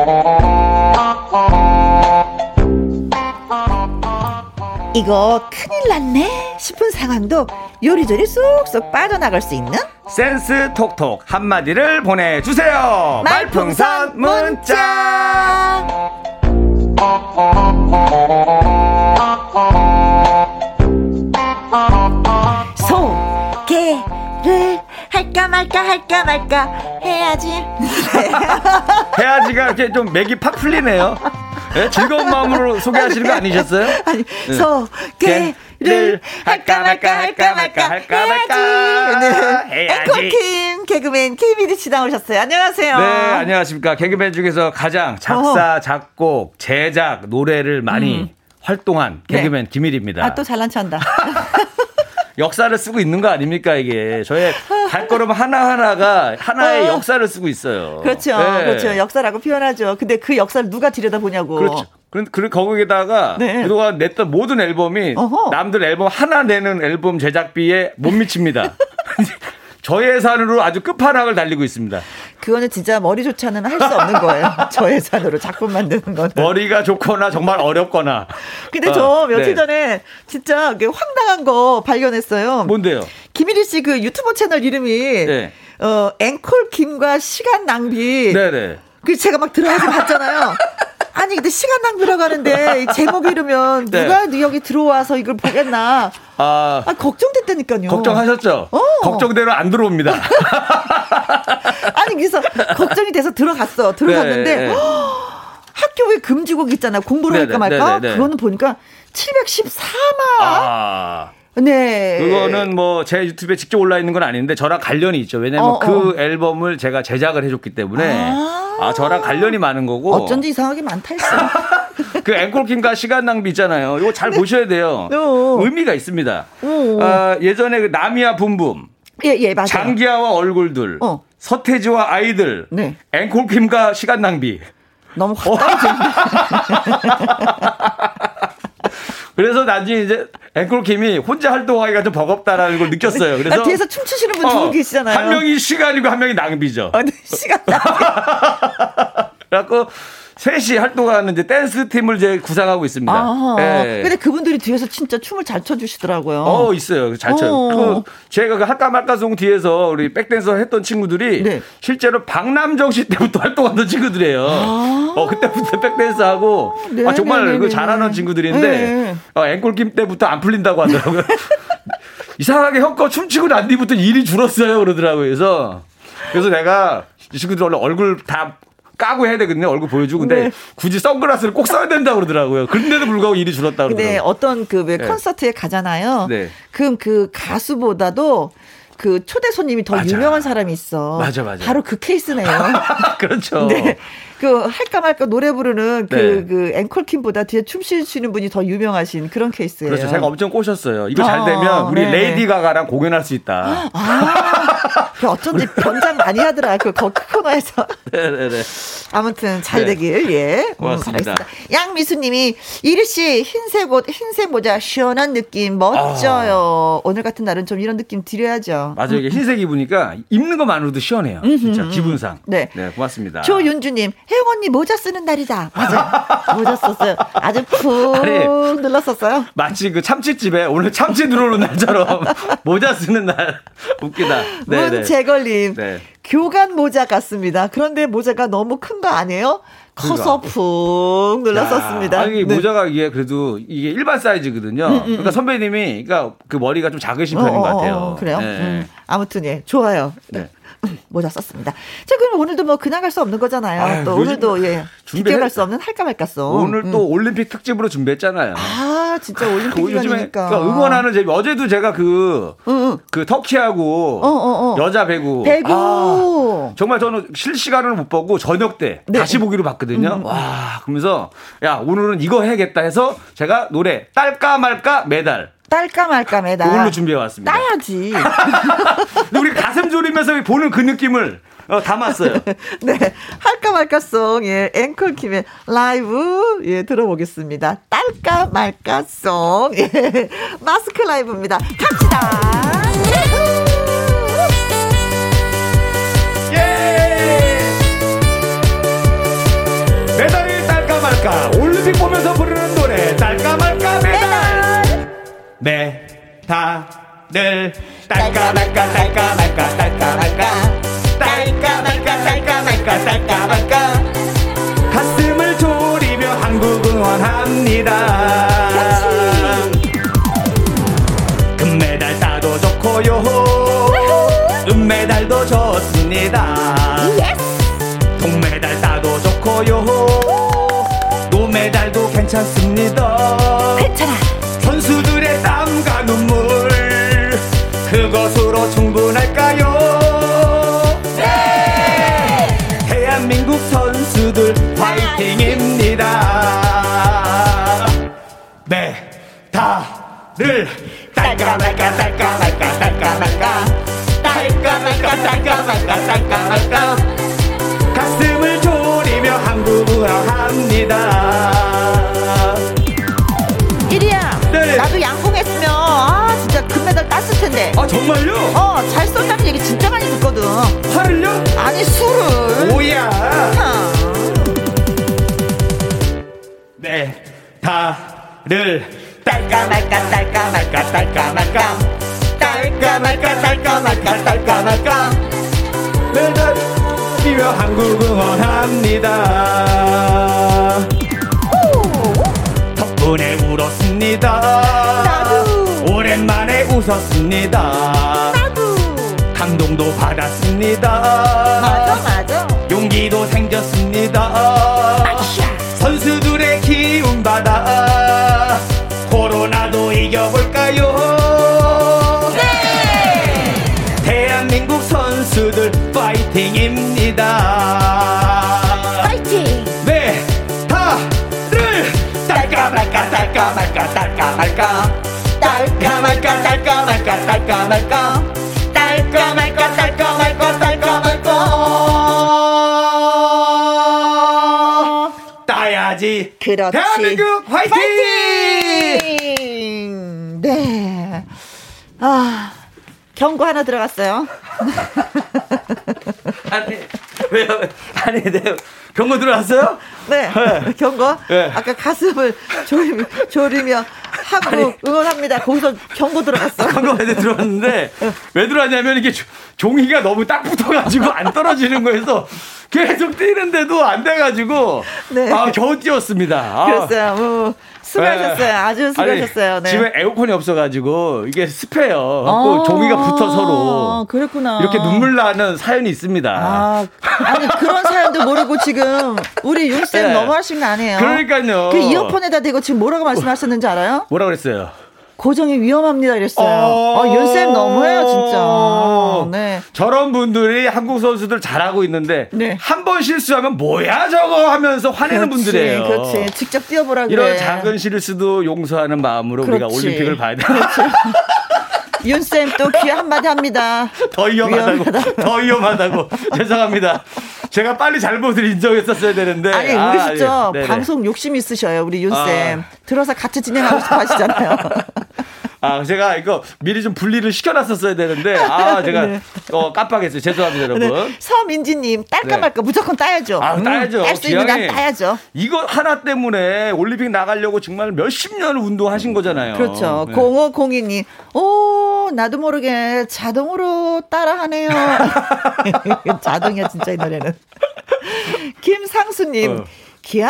이거 큰일 났네 싶은 상황도 요리조리 쏙쏙 빠져나갈 수 있는
센스 톡톡 한마디를 보내주세요. 말풍선 문자.
소개를 할까 말까 할까 말까 해야지.
해야지가 이렇게 좀 맥이 팍 풀리네요 네? 즐거운 마음으로 소개하시는 거 아니셨어요?
아니, 네. 소개를 할까 말까 할까 말까 할까 말까 네. 해야지. 앵콜킴 개그맨 KBD 씨 나오셨어요. 안녕하세요.
네, 안녕하십니까. 개그맨 중에서 가장 작사, 작곡, 제작, 노래를 많이 음. 활동한 개그맨 네. 김일입니다.
아, 또 잘난 척한다.
역사를 쓰고 있는 거 아닙니까 이게 저의 발걸음 하나 하나가 하나의 어. 역사를 쓰고 있어요.
그렇죠, 네. 그렇죠. 역사라고 표현하죠. 근데 그 역사를 누가 들여다 보냐고.
그렇죠. 그 거기에다가 네. 그동안 냈던 모든 앨범이 어허. 남들 앨범 하나 내는 앨범 제작비에 못 미칩니다. 저예산으로 아주 끝판왕을 달리고 있습니다.
그거는 진짜 머리조차는 할수 없는 거예요. 저 예산으로 작품 만드는 거는.
머리가 좋거나 정말 어렵거나.
근데 어, 저 며칠 네. 전에 진짜 황당한 거 발견했어요.
뭔데요?
김일희 씨 그 유튜버 채널 이름이 네. 어 앵콜 김과 시간 낭비. 네네. 그 제가 막 들어가서 봤잖아요. 아니 근데 시간 낭비라고 하는데 제목 이르면 네. 누가 여기 들어와서 이걸 보겠나? 아, 아 걱정됐다니까요.
걱정하셨죠? 어. 걱정대로 안 들어옵니다.
아니 그래서 걱정이 돼서 들어갔어. 들어갔는데 네, 네. 학교에 금지곡 있잖아요. 공부를 네, 할까 네, 말까. 네, 그거는 보니까 714만. 아. 네.
그거는 뭐 제 유튜브에 직접 올라 있는 건 아닌데 저랑 관련이 있죠. 왜냐면 어, 그 어. 앨범을 제가 제작을 해줬기 때문에 아, 아 저랑 관련이 많은 거고.
어쩐지 이상하게 많다 했어.
그 앵콜킹과 시간 낭비 있잖아요. 이거 잘 네. 보셔야 돼요. 어. 의미가 있습니다. 아, 예전에 그 나미야 붐붐.
예, 예, 맞아요.
장기하와 얼굴들. 어. 서태지와 아이들. 네. 앵콜킴과 시간 낭비.
너무 확 떨어지는데.
그래서 나중에 이제 앵콜킴이 혼자 활동하기가 좀 버겁다라는 걸 느꼈어요. 그래서
아, 뒤에서 춤추시는 분 두분 어, 계시잖아요.
한 명이 시간이고 한 명이 낭비죠.
아, 네, 시간 낭비.
그래갖고 셋이 활동하는 이제 댄스 팀을 이제 구상하고 있습니다. 아,
네. 근데 그분들이 뒤에서 진짜 춤을 잘 춰주시더라고요.
어, 있어요. 잘 춰요. 어. 그 제가 그 할까 말까송 뒤에서 우리 백댄서 했던 친구들이 네. 실제로 박남정 씨 때부터 활동하던 친구들이에요. 아. 어, 그때부터 백댄서 하고 네, 아, 정말 네, 네, 그 네. 잘하는 친구들인데 네. 어, 앵콜김 때부터 안 풀린다고 하더라고요. 이상하게 형거 춤추고 난 뒤부터 일이 줄었어요 그러더라고요. 그래서 그래서 내가 이 친구들 원래 얼굴 다 까고 해야 되거든요. 얼굴 보여주고. 근데 네. 굳이 선글라스를 꼭 써야 된다고 그러더라고요. 그런데도 불구하고 일이 줄었다고 그러더라고요. 근데
어떤 그왜 네. 콘서트에 가잖아요. 네. 그럼 그 가수보다도 그 초대 손님이 더 맞아. 유명한 사람이 있어.
맞아, 맞아.
바로 그 케이스네요.
그렇죠.
네. 그 할까 말까 노래 부르는 그, 네. 그 앵콜킴보다 뒤에 춤추시는 분이 더 유명하신 그런 케이스예요.
그렇죠. 제가 엄청 꼬셨어요. 이거 잘 되면 아, 우리 네. 레이디 가가랑 공연할 수 있다.
아, 그 어쩐지 변장 많이 하더라. 그 코너에서. 네네네. 아무튼 잘 네. 되길 예.
고맙습니다.
음, 양미수님이 이리 씨 흰색 옷, 흰색 모자 시원한 느낌 멋져요. 아. 오늘 같은 날은 좀 이런 느낌 드려야죠.
맞아요. 이게 흰색 입으니까 입는 것만으로도 시원해요. 진짜 기분상. 네. 네, 고맙습니다.
조윤주님 혜영 언니 모자 쓰는 날이다. 맞아. 모자 썼어요. 아주 푹 눌렀었어요.
마치 그 참치집에 오늘 참치 들어오는 날처럼 모자 쓰는 날. 웃기다.
네, 문재걸님. 네. 교간 모자 같습니다. 그런데 모자가 너무 큰 거 아니에요? 커서 그러니까. 푹 눌렀었습니다.
야, 아니 네. 모자가 이게 그래도 이게 일반 사이즈거든요. 음, 음, 그러니까 음. 선배님이 그러니까 그 머리가 좀 작으신 편인 어, 것 어, 같아요. 어,
그래요? 네. 음. 아무튼 예 좋아요. 네. 모자 썼습니다. 자, 그럼 오늘도 뭐 그냥 갈 수 없는 거잖아요. 아유, 또 오늘도 예. 비교할 수 없는 할까 말까 송.
오늘 또 음. 올림픽 특집으로 준비했잖아요.
아, 진짜 올림픽 이니까
그러니까 응원하는 재미. 어제도 제가 그, 응, 그 터키하고 어, 어, 어. 여자 배구.
배구. 아,
정말 저는 실시간을 못 보고 저녁 때 네. 다시 보기로 봤거든요. 음. 와, 그러면서 야, 오늘은 이거 해야겠다 해서 제가 노래 딸까 말까 매달
딸까 말까 매달.
그걸로 준비해 왔습니다.
따야지.
우리 가슴 졸이면서 보는 그 느낌을 어, 담았어요.
네. 할까 말까송, 예, 앵콜킴의 라이브, 예, 들어보겠습니다. 딸까 말까송, 예, 마스크 라이브입니다. 갑시다!
예! 메달이 딸까 말까, 메달을 딸까 말까, 딸까 말까, 딸까 말까. 딸까 말까 딸까 말까 딸까 말까. 가슴을 졸이며 한국 응원합니다. 금메달 따도 좋고요. 은메달도 좋습니다. 동메달 따도 좋고요. 노메달도 괜찮습니다 다를 딸까 말까 딸까 말까 딸까 말까 딸까 말까 딸까 말까 딸까 말까 가슴을 졸이며 한국을 합니다.
이리야, 네. 나도 양궁했으면 아 진짜 금메달 땄을 텐데.
아 정말요?
어, 잘 쏜다는 얘기 진짜 많이 듣거든.
화를요?
아니 술을.
오야. 네, 다를 딸까 말까 딸까 말까 딸까 말까. 딸까 말까 딸까 말까 딸까 말까. 매달 뛰며 한국 응원합니다. 덕분에 울었습니다. 오랜만에 웃었습니다. 감동도 받았습니다.
맞아 맞아.
용기도 생겼습니다 딸까 딸까 말까 딸까 말까 딸까 말까 딸까 말까 딸까 말까 따야지
그렇지
대한민국 화이팅!
파이팅! 네. 아, 경고 하나 들어갔어요.
아니 왜요? 아니 네 경고 들어왔어요?
네. 경고.
네.
아까 가슴을 졸이며, 졸이며 한국 응원합니다. 거기서 경고 들어갔어.
광고 왜 들어왔는데 왜 들어왔냐면 이게 조- 종이가 너무 딱 붙어가지고 안 떨어지는 거에서 계속 뛰는데도 안 돼가지고
네.
아 겨우 뛰었습니다. 아.
그랬어요. 뭐, 수고하셨어요. 아주 수고하셨어요. 네.
집에 에어컨이 없어가지고 이게 습해요.
아,
그 종이가 붙어 서로
그렇구나.
이렇게 눈물 나는 사연이 있습니다.
아, 아니 그런 사연도 모르고 지금 우리 윤쌤
네.
너무 하신 거 아니에요?
그러니까요.
그 이어폰에다 대고 지금 뭐라고 말씀하셨는지 알아요?
뭐라 그랬어요?
고정이 위험합니다 이랬어요.
어.
어, 윤쌤 너무해요 진짜. 네.
저런 분들이 한국 선수들 잘하고 있는데
네.
한번 실수하면 뭐야 저거 하면서 화내는
그렇지,
분들이에요.
그렇지. 직접 뛰어보라 그래.
이런 작은 실수도 용서하는 마음으로 우리가
그렇지.
올림픽을 봐야 돼.
윤쌤 또 귀에 한마디 합니다.
더 위험하다고.
위험하다.
더 위험하다고. 죄송합니다. 제가 빨리 잘못을 인정했었어야 되는데.
아니
아,
우리 진짜
예. 네네.
방송 욕심 있으셔요 우리 윤쌤.
아.
들어서 같이 진행하고 싶어 하시잖아요.
아, 제가 이거 미리 좀 분리를 시켜놨었어야 되는데, 아, 제가
네.
어, 깜빡했어요. 죄송합니다, 여러분.
네. 서민지님 딸까
네.
말까 무조건 따야죠.
아, 따야죠.
딸 수 있는 한. 따야죠.
이거 하나 때문에 올림픽 나가려고 정말 몇십 년을 운동하신 거잖아요.
그렇죠.
네.
0502님, 오, 나도 모르게 자동으로 따라하네요. 자동이야, 진짜 이 노래는. 김상수님,
어.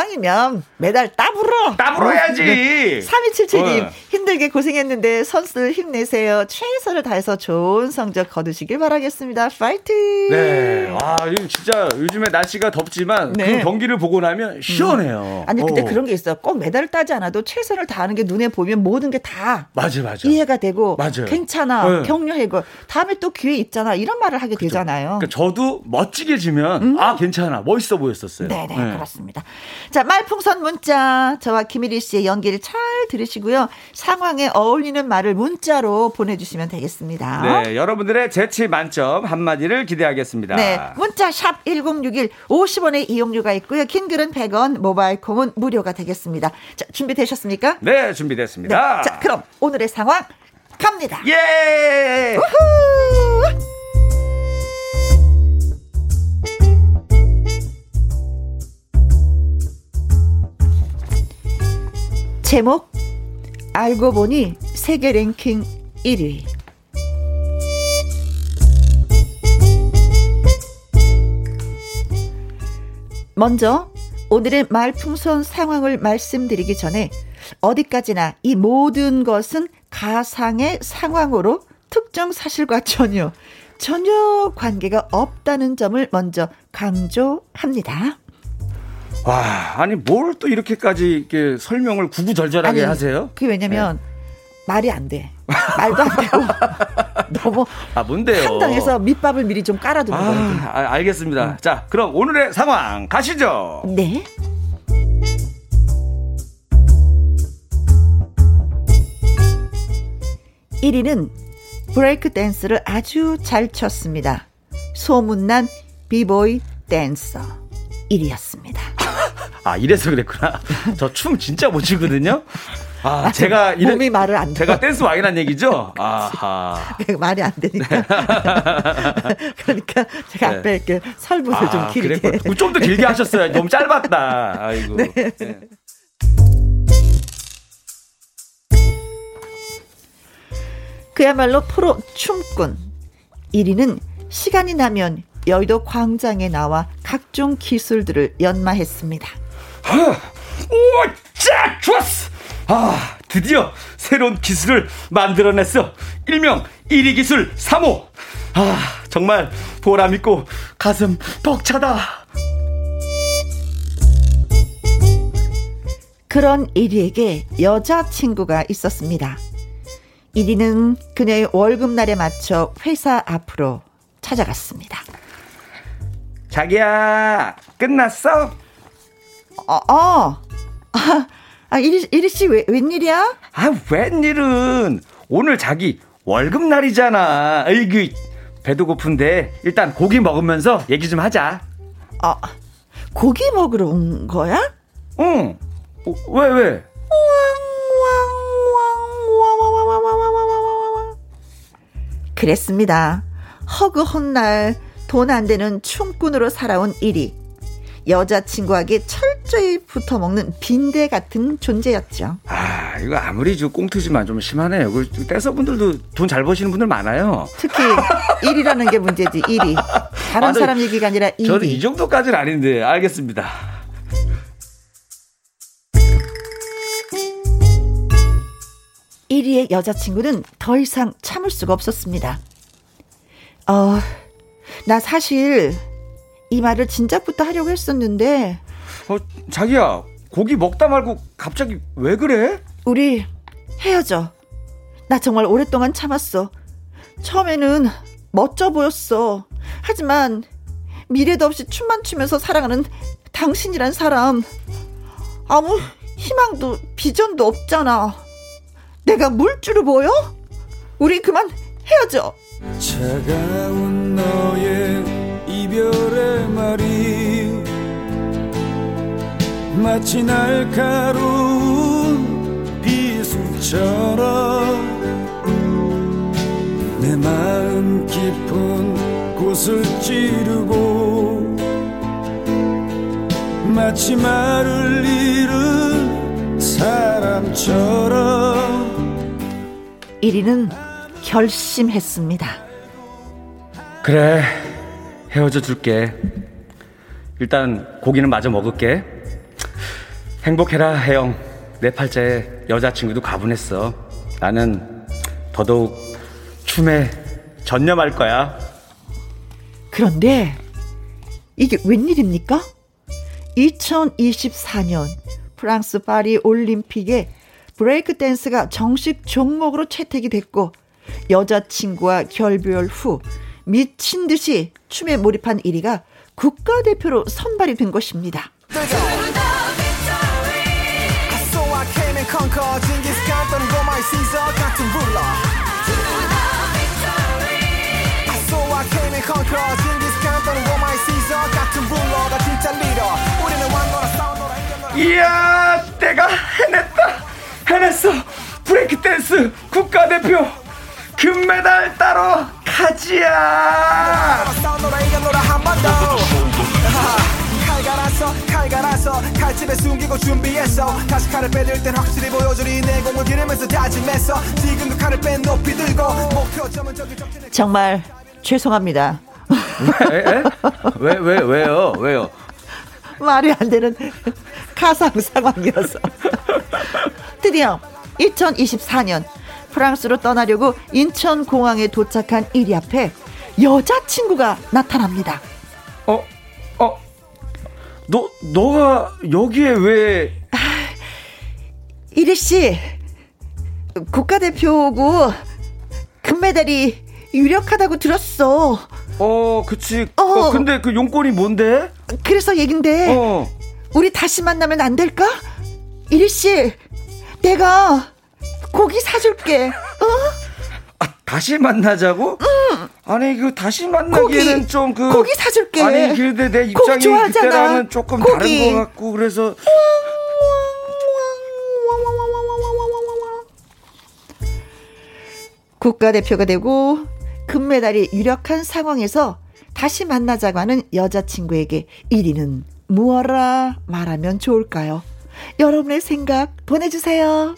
기왕이면 메달 따불어.
따불어야지.
3277님,
어.
힘들게 고생했는데 선수들 힘내세요. 최선을 다해서 좋은 성적 거두시길 바라겠습니다. 파이팅!
네. 아, 진짜 요즘에 날씨가 덥지만
네.
그 경기를 보고 나면 시원해요.
아니, 근데
어.
그런 게 있어요. 꼭 메달을 따지 않아도 최선을 다하는 게 눈에 보면 모든 게 다
맞아, 맞아.
이해가 되고
맞아요.
괜찮아
네.
격려해고 다음에 또 기회 있잖아 이런 말을 하게 되잖아요.
그러니까 저도 멋지게 지면 아 괜찮아 멋있어 보였었어요.
네네
네.
그렇습니다. 자, 말풍선 문자. 저와 김일희 씨의 연기를 잘 들으시고요. 상황에 어울리는 말을 문자로 보내주시면 되겠습니다.
네, 여러분들의 재치 만점 한마디를 기대하겠습니다.
네, 문자 샵 1061, 50원의 이용료가 있고요. 긴 글은 100원, 모바일 콩은 무료가 되겠습니다. 자, 준비되셨습니까?
네, 준비됐습니다.
네, 자, 그럼 오늘의 상황 갑니다.
예!
우후! 제목 알고 보니 세계 랭킹 1위 먼저 오늘의 말풍선 상황을 말씀드리기 전에 어디까지나 이 모든 것은 가상의 상황으로 특정 사실과 전혀 전혀 관계가 없다는 점을 먼저 강조합니다.
와, 아니 뭘 또 이렇게까지 이렇게 설명을 구구절절하게 아니, 하세요?
그게 왜냐면 네. 말이 안 돼. 말도 안 되고 너무
아 뭔데요?
한당해서 밑밥을 미리 좀 깔아두는 아, 거예요.
아, 알겠습니다. 음. 자, 그럼 오늘의 상황 가시죠.
네. (1위는) 브레이크 댄스를 아주 잘 췄습니다. 소문난 비보이 댄서 1위였습니다.
아, 이래서 그랬구나. 저 춤 진짜 못 추거든요. 아, 아 제가
이래, 몸이 말을 안
제가 댄스 왕이란 얘기죠? 아하.
말이 안 되니까. 네. 그러니까 제가 네. 앞에 이렇게 설문을 아, 좀 길게.
좀 더 길게 하셨어요. 너무 짧았다. 아이고. 네. 네.
그야말로 프로 춤꾼. 1위는 시간이 나면 여의도 광장에 나와 각종 기술들을 연마했습니다.
오, 짜, 좋았어. 아, 드디어 새로운 기술을 만들어냈어. 일명 1위 기술 3호. 아, 정말 보람 있고 가슴 벅차다.
그런 1위에게 여자친구가 있었습니다. 1위는 그녀의 월급날에 맞춰 회사 앞으로 찾아갔습니다.
자기야, 끝났어?
어, 어. 아, 아 이리, 이리 씨, 왜, 웬일이야?
아, 웬일은. 오늘 자기 월급날이잖아. 에이그, 배도 고픈데, 일단 고기 먹으면서 얘기 좀 하자.
아, 고기 먹으러 온 거야?
응. 어, 왜, 왜?
그랬습니다. 날 돈 안 되는 춤꾼으로 살아온 1위. 여자친구에게 철저히 붙어먹는 빈대 같은 존재였죠.
아, 이거 아무리 저 꽁트지만 좀 심하네요. 그 댄서분들도 돈 잘 버시는 분들 많아요.
특히 1위라는 게 문제지, 1위. 다른 아, 사람 얘기가 아니라 1위.
저는 이 정도까지는 아닌데, 알겠습니다.
(1위의) 여자친구는 더 이상 참을 수가 없었습니다. 어, 나 사실 이 말을 진작부터 하려고 했었는데.
어, 자기야, 고기 먹다 말고 갑자기 왜 그래?
우리 헤어져. 나 정말 오랫동안 참았어. 처음에는 멋져 보였어. 하지만 미래도 없이 춤만 추면서 살아가는 당신이란 사람 아무 희망도 비전도 없잖아. 내가 물줄을 보여? 우리 그만 헤어져. 차가운 너의 이별의 말이 마치 날카로운 비수처럼 내 마음 깊은 곳을 찌르고 마치 말을 잃은 사람처럼 1위는 결심했습니다.
그래, 헤어져 줄게. 일단 고기는 마저 먹을게. 행복해라, 혜영. 내 팔자에 여자친구도 가분했어. 나는 더더욱 춤에 전념할 거야.
그런데 이게 웬일입니까? 2024년 프랑스 파리 올림픽에 브레이크 댄스가 정식 종목으로 채택이 됐고 여자친구와 결별 후 미친 듯이 춤에 몰입한 1위가 국가대표로 선발이 된 것입니다.
이야, 내가 해냈다. 해냈어. 브레이크 댄스 국가대표 금메달 따러 가지야 칼 갈아서 칼 갈아서 칼집에 숨기고 준비했어 다시 칼을 빼들 땐 확실히 보여주리 내공을 기르면서 다짐했어 지금도 칼을 뺀 높이 들고 목표점은 저기 적진에
정말 죄송합니다
왜? 왜? 왜? 왜요? 왜요?
말이 안 되는 가상 상황이어서 드디어 2024년 프랑스로 떠나려고 인천공항에 도착한 이리 앞에 여자친구가 나타납니다.
어? 어? 너, 너가 여기에 왜. 아,
이리 씨, 국가대표고 금메달이 유력하다고 들었어.
어, 그치. 어, 어 근데 그 용건이 뭔데?
그래서 얘긴데, 어. 우리 다시 만나면 안 될까? 이리 씨, 내가 고기 사줄게. 어?
아, 다시 만나자고? 응. 아니 그 다시 만나기에는 좀그
고기 사줄게.
아니 근데 내 입장이 그때랑은 조금 고기. 다른 것 같고 그래서
국가대표가 되고 금메달이 유력한 상황에서 다시 만나자고 하는 여자친구에게 1위는 무엇라 말하면 좋을까요? 여러분의 생각 보내주세요.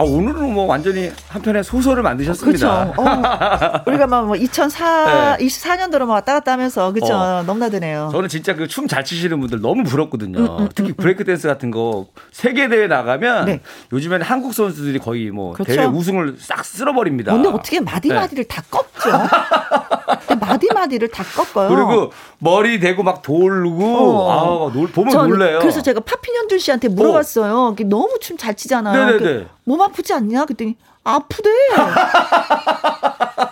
아, 오늘은 뭐 완전히 한편의 소설을 만드셨습니다.
그렇죠. 어, 우리가 막 뭐 2004, 네. 24년도로 막 왔다 갔다 하면서, 그쵸. 어. 넘나드네요.
저는 진짜 그 춤잘 치시는 분들 너무 부럽거든요. 음, 음, 특히 음, 음. 브레이크 댄스 같은 거 세계 대회 나가면 네. 요즘에는 한국 선수들이 거의 뭐 그렇죠. 대회 우승을 싹 쓸어버립니다.
근데 어떻게 마디마디를 네. 다 꺾죠? 마디 마디를 다 꺾어요.
그리고 머리 대고 막 돌고, 어. 아, 놀, 보면 놀래요.
그래서 제가 파피년준 씨한테 물어봤어요. 어. 너무 춤잘 치잖아요. 네네네. 그, 몸 아프지 않냐? 그랬더니 아프대.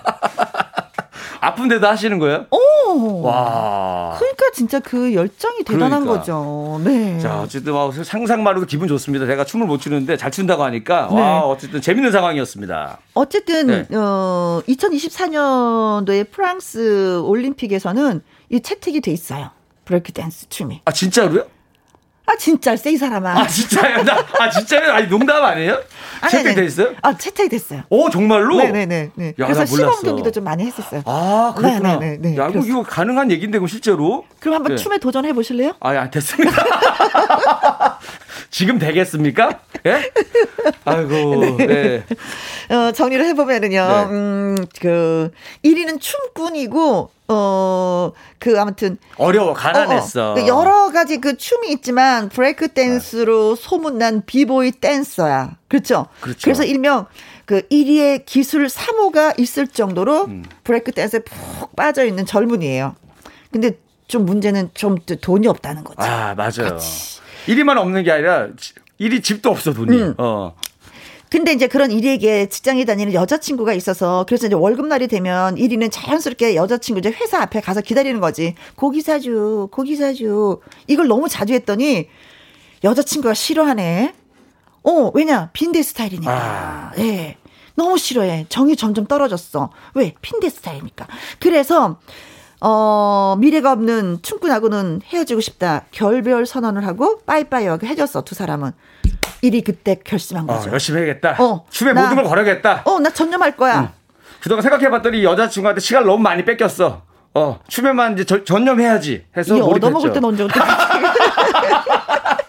아픈데도 하시는 거예요?
오. 와. 그러니까 진짜 그 열정이 대단한 그러니까. 거죠. 네.
자, 어쨌든 와, 상상만으로도 기분 좋습니다. 제가 춤을 못 추는데 잘 춘다고 하니까 네. 와, 어쨌든 재밌는 상황이었습니다.
어쨌든 네. 어, 2024년도에 프랑스 올림픽에서는 이 채택이 돼 있어요. 브레이크 댄스 춤이.
아, 진짜로요?
아 진짜 이 사람아.
아 진짜요? 나, 아 진짜요? 아니 농담 아니에요? 채택 돼 있어요?
아 채택이 됐어요.
오 정말로?
네네네. 네. 야, 그래서 시범 경기도 좀 많이 했었어요.
아 그렇구나. 네네네. 야 이거, 이거 가능한 얘긴데 그 실제로?
그럼 한번 네. 춤에 도전해 보실래요?
아, 야, 됐습니다. 지금 되겠습니까? 예? 아이고. 네. 네.
어, 정리를 해보면은요, 네. 음, 그, 1위는 춤꾼이고, 어, 그, 아무튼.
어려워, 가난했어. 어,
어. 여러 가지 그 춤이 있지만, 브레이크 댄스로 소문난 비보이 댄서야. 그렇죠? 그렇죠. 그래서 일명, 그 1위의 기술 3호가 있을 정도로 음. 브레이크 댄스에 푹 빠져 있는 젊은이에요. 근데 좀 문제는 좀 돈이 없다는 거죠.
아, 맞아요. 그치. 1위만 없는 게 아니라 1위 집도 없어 돈이. 음. 어.
근데 이제 그런 1위에게 직장에 다니는 여자친구가 있어서 그래서 이제 월급날이 되면 1위는 자연스럽게 여자친구 이제 회사 앞에 가서 기다리는 거지. 고기 사주, 고기 사주. 이걸 너무 자주 했더니 여자친구가 싫어하네. 어, 왜냐? 빈대 스타일이니까. 아. 예. 네. 너무 싫어해. 정이 점점 떨어졌어. 왜? 빈대 스타일이니까. 그래서 어, 미래가 없는 춤꾼하고는 헤어지고 싶다. 결별 선언을 하고 빠이빠이하고 해줬어, 두 사람은. 일이 그때 결심한 어, 거죠.
어, 열심히 해야겠다. 어, 춤에 나, 모든 걸 걸어야겠다.
어, 나 전념할 거야. 응.
그동안 생각해봤더니 여자친구한테 시간을 너무 많이 뺏겼어. 어, 춤에만 이제 저, 전념해야지 해서 몰입했죠.
얻어먹을 땐 언제 어떻게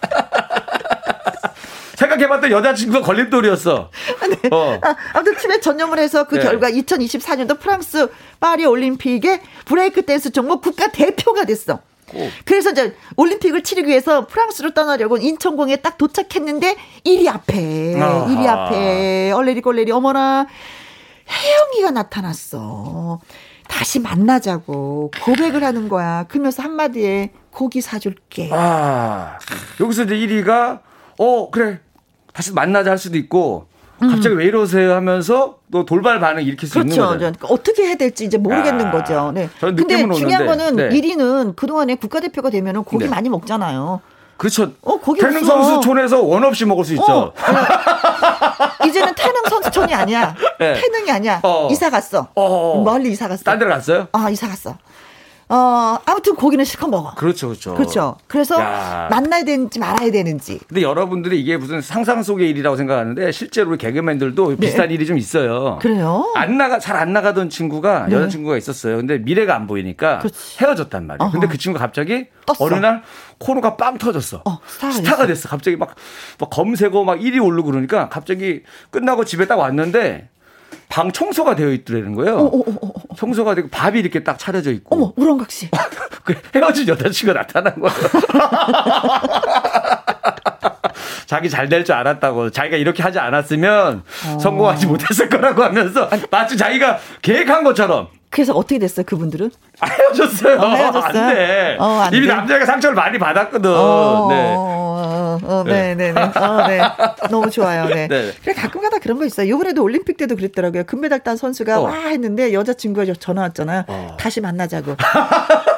생각해봤던 여자친구가 걸림돌이었어.
네. 어. 아, 아무튼 춤에 전념을 해서 그 네. 결과 2024년도 프랑스 파리 올림픽의 브레이크 댄스 종목 국가 대표가 됐어. 오. 그래서 이제 올림픽을 치르기 위해서 프랑스로 떠나려고 인천공에 딱 도착했는데 1위 앞에, 아하. 1위 앞에, 얼레리 꼴레리, 어머나, 혜영이가 나타났어. 다시 만나자고 고백을 하는 거야. 그러면서 한마디에 고기 사줄게.
아, 여기서 이제 1위가, 어, 그래. 다시 만나자 할 수도 있고 갑자기 왜 이러세요 하면서 또 돌발 반응 일으킬 수
그렇죠.
있는 거죠.
그러니까 어떻게 해야 될지 이제 모르겠는 야, 거죠. 네. 근데 중요한 거는 네. 1위는 그동안에 국가대표가 되면은 고기 네. 많이 먹잖아요.
그렇죠. 어, 고기 태릉 선수촌에서 원 없이 먹을 수 있죠. 어,
이제는 태릉 선수촌이 아니야. 네. 태릉이 아니야. 어. 이사 갔어. 어. 멀리 이사 갔어.
딴 데로 갔어요?
아, 이사 갔어. 어, 아무튼 고기는 실컷 먹어.
그렇죠, 그렇죠.
그렇죠. 그래서 야. 만나야 되는지 말아야 되는지.
근데 여러분들이 이게 무슨 상상 속의 일이라고 생각하는데 실제로 개그맨들도 네. 비슷한 일이 좀 있어요.
그래요?
안 나가 잘 안 나가던 친구가 네. 여자친구가 있었어요. 근데 미래가 안 보이니까 그렇지. 헤어졌단 말이에요. 어허. 근데 그 친구가 갑자기 떴어. 어느 날 코너가 빵 터졌어. 어, 스타가, 스타가 됐어. 갑자기 막, 막 검색어 막 1위 오르고 그러니까 갑자기 끝나고 집에 딱 왔는데 방 청소가 되어 있더라는 거예요. 어, 어, 어, 어, 청소가 되고 밥이 이렇게 딱 차려져 있고.
어머, 우렁각 씨.
그 헤어진 여자친구가 나타난 거예요. 자기 잘 될 줄 알았다고 자기가 이렇게 하지 않았으면 어. 성공하지 못했을 거라고 하면서 마치 자기가 계획한 것처럼
그래서 어떻게 됐어요, 그분들은?
아, 헤어졌어요. 어, 헤어졌어요. 안 돼. 어, 안 이미 돼. 남자가 상처를 많이 받았거든. 어, 네.
어, 어, 네, 네, 네. 어, 네. 너무 좋아요. 네. 네. 그래 가끔가다 그런 거 있어요. 이번에도 올림픽 때도 그랬더라고요. 금메달 딴 선수가 어. 와 했는데 여자 친구가 전화 왔잖아요. 어. 다시 만나자고.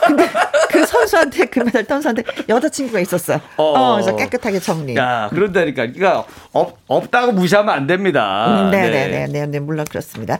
근데 그 선수한테 금메달 딴 선수한테 여자 친구가 있었어. 어. 어, 그래서 깨끗하게 정리.
야, 그런다니까. 그러니까 없, 없다고 무시하면 안 됩니다.
음, 네, 네, 네, 네, 네, 물론 그렇습니다.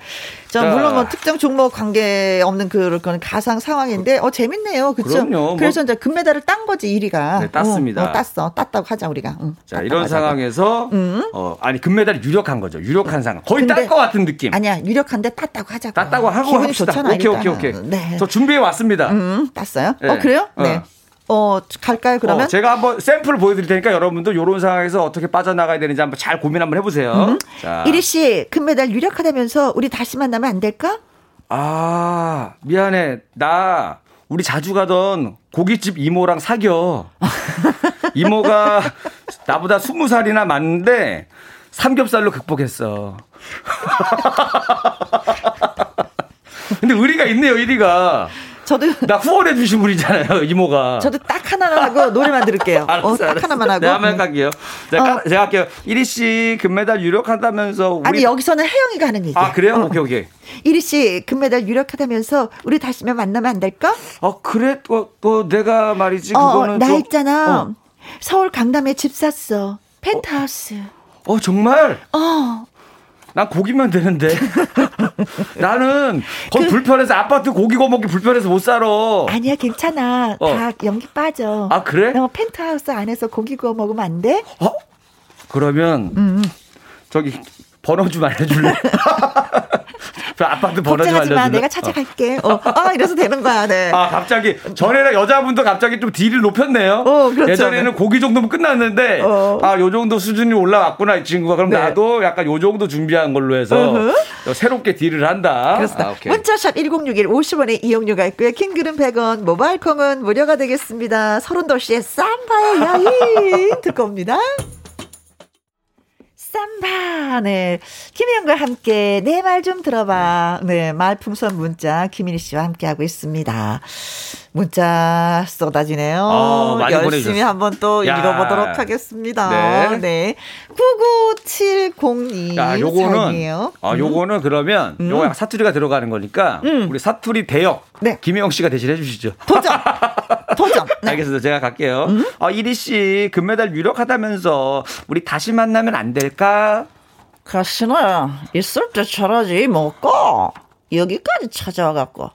저 물론 뭐 특정 종목 관계 없는 그런 가상 상황인데 어 재밌네요. 그렇죠? 그럼요. 그래서 뭐. 이제 금메달을 딴 거지 1위가.
네, 땄습니다.
어, 어, 땄어. 땄다고 하자 우리가. 응,
자, 이런 하자고. 상황에서 음. 어 아니 금메달이 유력한 거죠. 유력한 상황. 거의 딸 것 같은 느낌.
아니야. 유력한데 땄다고 하자고.
땄다고 하고
기분이
합시다.
좋잖아.
오케이, 오케이, 오케이. 네. 저 준비해 왔습니다.
음, 땄어요? 네. 어, 그래요? 네. 어. 어, 갈까요, 그러면? 어,
제가 한번 샘플을 보여드릴 테니까 여러분도 이런 상황에서 어떻게 빠져나가야 되는지 한번 잘 고민 한번 해보세요. 음.
자. 이리 씨, 금메달 유력하다면서 우리 다시 만나면 안 될까?
아, 미안해. 나 우리 자주 가던 고깃집 이모랑 사겨. 이모가 나보다 스무 살이나 많은데 삼겹살로 극복했어. 근데 의리가 있네요, 의리가. 저도 나 후원해 주신 분이잖아요, 이모가.
저도 딱 하나만 하고 노래만 들을게요. 알았어, 어, 딱 알았어. 하나만 하고.
네, 한번 갈게요. 제가, 어. 제가 할게요. 이리 씨 금메달 유력하다면서
우리... 아니 여기서는 혜영이가 하는 얘기.
아 그래요? 어. 오케이 오케이.
이리 씨 금메달 유력하다면서 우리 다시면 만나면 안 될까?
어 그래? 또, 또 내가 말이지
어,
그거는
나 좀... 있잖아. 어. 서울 강남에 집 샀어. 펜트하우스.
어, 어 정말?
어.
난 고기면 되는데. 나는 거기 그, 불편해서 아파트 고기 구워 먹기 불편해서 못 살아.
아니야 괜찮아. 어. 다 연기 빠져.
아 그래?
너 펜트하우스 안에서 고기 구워 먹으면 안 돼?
어? 그러면 음. 저기 번호 좀 알려줄래? 그 아파트 번호 좀 알려줘.
내가 찾아갈게. 어. 아, 이래서 되는 거야. 네.
아, 갑자기 전에는 여자분도 갑자기 좀 딜을 높였네요. 어, 그렇죠. 예전에는 고기 정도면 끝났는데 어. 아, 요 정도 수준이 올라왔구나 이 친구가. 그럼 네. 나도 약간 요 정도 준비한 걸로 해서 어허. 새롭게 딜을 한다.
그렇습니다. 아, 문자샵 1061 50원의 이용료가 있고요. 킹글은 100원, 모바일 콩은 무료가 되겠습니다. 서른도시의 쌈바의 야인 듣고 옵니다. 쌈바. 네. 김희영과 함께 내 말 좀 들어봐. 네. 말풍선 문자 김민희 씨와 함께하고 있습니다. 문자 쏟아지네요. 어, 열심히 보내주셨어. 한번 또 야. 읽어보도록 하겠습니다. 네. 네. 99702. 야, 요거는,
아, 요거는 음. 그러면, 음. 요거 사투리가 들어가는 거니까, 음. 우리 사투리 대역. 네. 김혜영 씨가 대신 해 주시죠.
도전! 도전!
네. 알겠습니다. 제가 갈게요. 음. 아, 이리 씨, 금메달 유력하다면서, 우리 다시 만나면 안 될까?
가시는 있을 때 잘하지, 뭐고. 여기까지 찾아와갖고.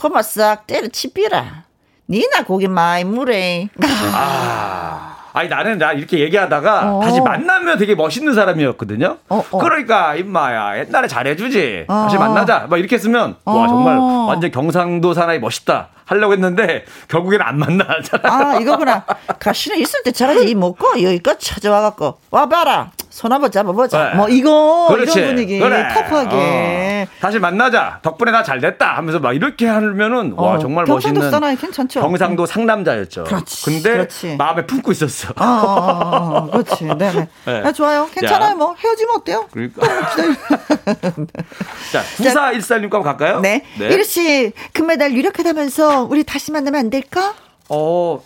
그만 싹 때려치비라. 니나 고기 많이 물에.
아. 아니 나는 나 이렇게 얘기하다가 어. 다시 만나면 되게 멋있는 사람이었거든요. 어, 어. 그러니까 임마야 옛날에 잘해주지. 어. 다시 만나자. 막 이렇게 했으면 와 정말 어. 완전 경상도 사나이 멋있다 하려고 했는데 결국에는 안 만나잖아.
아 이거구나. 가시는 있을 때 잘하지 먹고 여기까지 찾아와갖고 와봐라. 손 한번 잡아보자. 네. 뭐 이거 그렇지. 이런 분위기 그래. 터프하게.
어. 다시 만나자. 덕분에 나 잘 됐다 하면서 막 이렇게 하면은 어. 와 정말
경상도
멋있는
사나이 괜찮죠.
경상도 상남자였죠.
그렇지.
근데
그렇지.
마음에 품고 있었어.
어, 어, 어 그렇지. 네네. 네. 네, 좋아요. 괜찮아요. 야. 뭐 헤어지면 어때요?
그러니까. 자, 9414님과 한번 갈까요?
네. 네. 이르 씨 금메달 유력하다면서 우리 다시 만나면 안 될까?
어.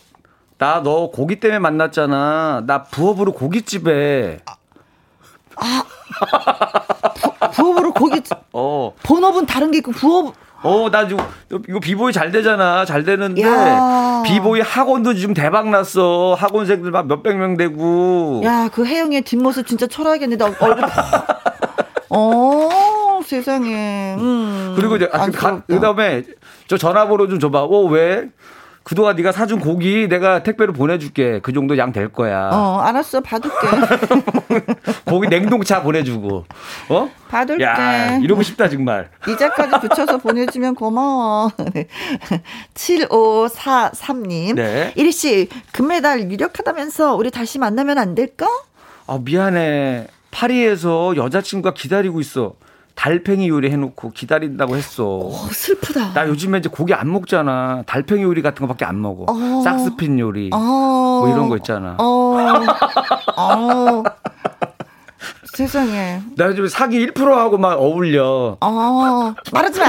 나 너 고기 때문에 만났잖아. 나 부업으로 고깃집에
아. 부, 부업으로 고기. 어. 본업은 다른 게 있고 부업.
어, 나 지금 이거 비보이 잘 되잖아. 잘 되는데 야. 비보이 학원도 지금 대박 났어. 학원생들 막 몇백 명 되고.
야, 그 혜영의 뒷모습 진짜. 나 얼굴. 어, 세상에. 음.
그리고 이제 아, 그, 그다음에 저 전화번호 좀 줘봐. 어, 왜? 그동안 네가 사준 고기 내가 택배로 보내줄게. 그 정도 양 될 거야.
어, 알았어. 받을게.
고기 냉동차 보내주고. 어?
받을게.
야, 이러고 싶다, 정말.
이자까지 붙여서 보내주면 고마워. 7543님. 네. 이리씨, 금메달 유력하다면서 우리 다시 만나면 안 될까?
아, 미안해. 파리에서 여자친구가 기다리고 있어. 달팽이 요리 해놓고 기다린다고 했어. 오,
슬프다.
나 요즘에 이제 고기 안 먹잖아. 달팽이 요리 같은 거밖에 안 먹어. 어. 싹스핀 요리. 어. 뭐 이런 거 있잖아. 어. 어.
세상에.
나 요즘 사기 1%하고 막 어울려.
어. 말하지 마.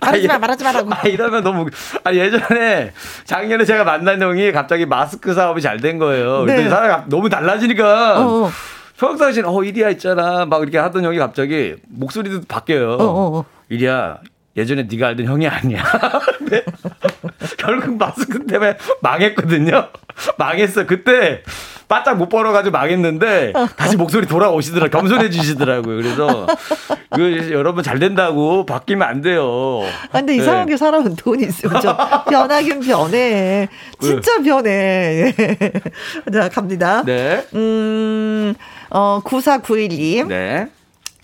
말하지 마, 말하지 마라고.
아, 이러면 너무. 아, 예전에 작년에 제가 만난 형이 갑자기 마스크 사업이 잘 된 거예요. 네. 사람이 너무 달라지니까. 어. 평상시엔 어 이리야 있잖아 막 이렇게 하던 형이 갑자기 목소리도 바뀌어요. 어, 어, 어. 이리야 예전에 네가 알던 형이 아니야. 결국 마스크 때문에 망했거든요. 망했어. 그때 바짝 못 벌어가지고 망했는데 다시 목소리 돌아오시더라. 겸손해지시더라고요. 그래서 그 여러분 잘 된다고 바뀌면 안 돼요.
아, 근데 이상하게 네. 사람은 돈이 있으면 좀 변하긴 변해. 진짜 변해. 자 갑니다. 네. 음. 어, 9491님. 네.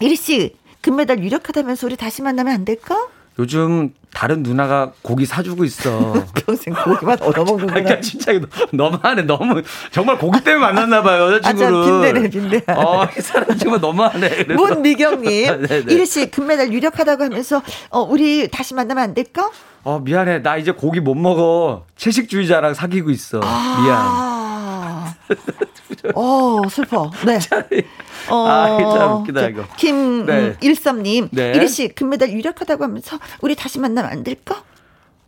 이리 씨, 금메달 유력하다면서 우리 다시 만나면 안 될까?
요즘 다른 누나가 고기 사주고 있어.
평생 고기만 얻어먹는구나. 그러니까
진짜 너무하네. 너무 정말 고기 때문에 만났나 봐요 여자친구를. 아,
빈대네 빈대.
어, 이 사람 정말 너무하네.
문미경님, 네, 네. 이리 씨 금메달 유력하다고 하면서 어, 우리 다시 만나면 안 될까?
어 미안해. 나 이제 고기 못 먹어. 채식주의자랑 사귀고 있어. 아~ 미안.
어, 슬퍼. 네.
어, 아, 참 웃기다, 이거.
김일삼님, 네. 이리 씨, 금메달 유력하다고 하면서 우리 다시 만나면 안 될까?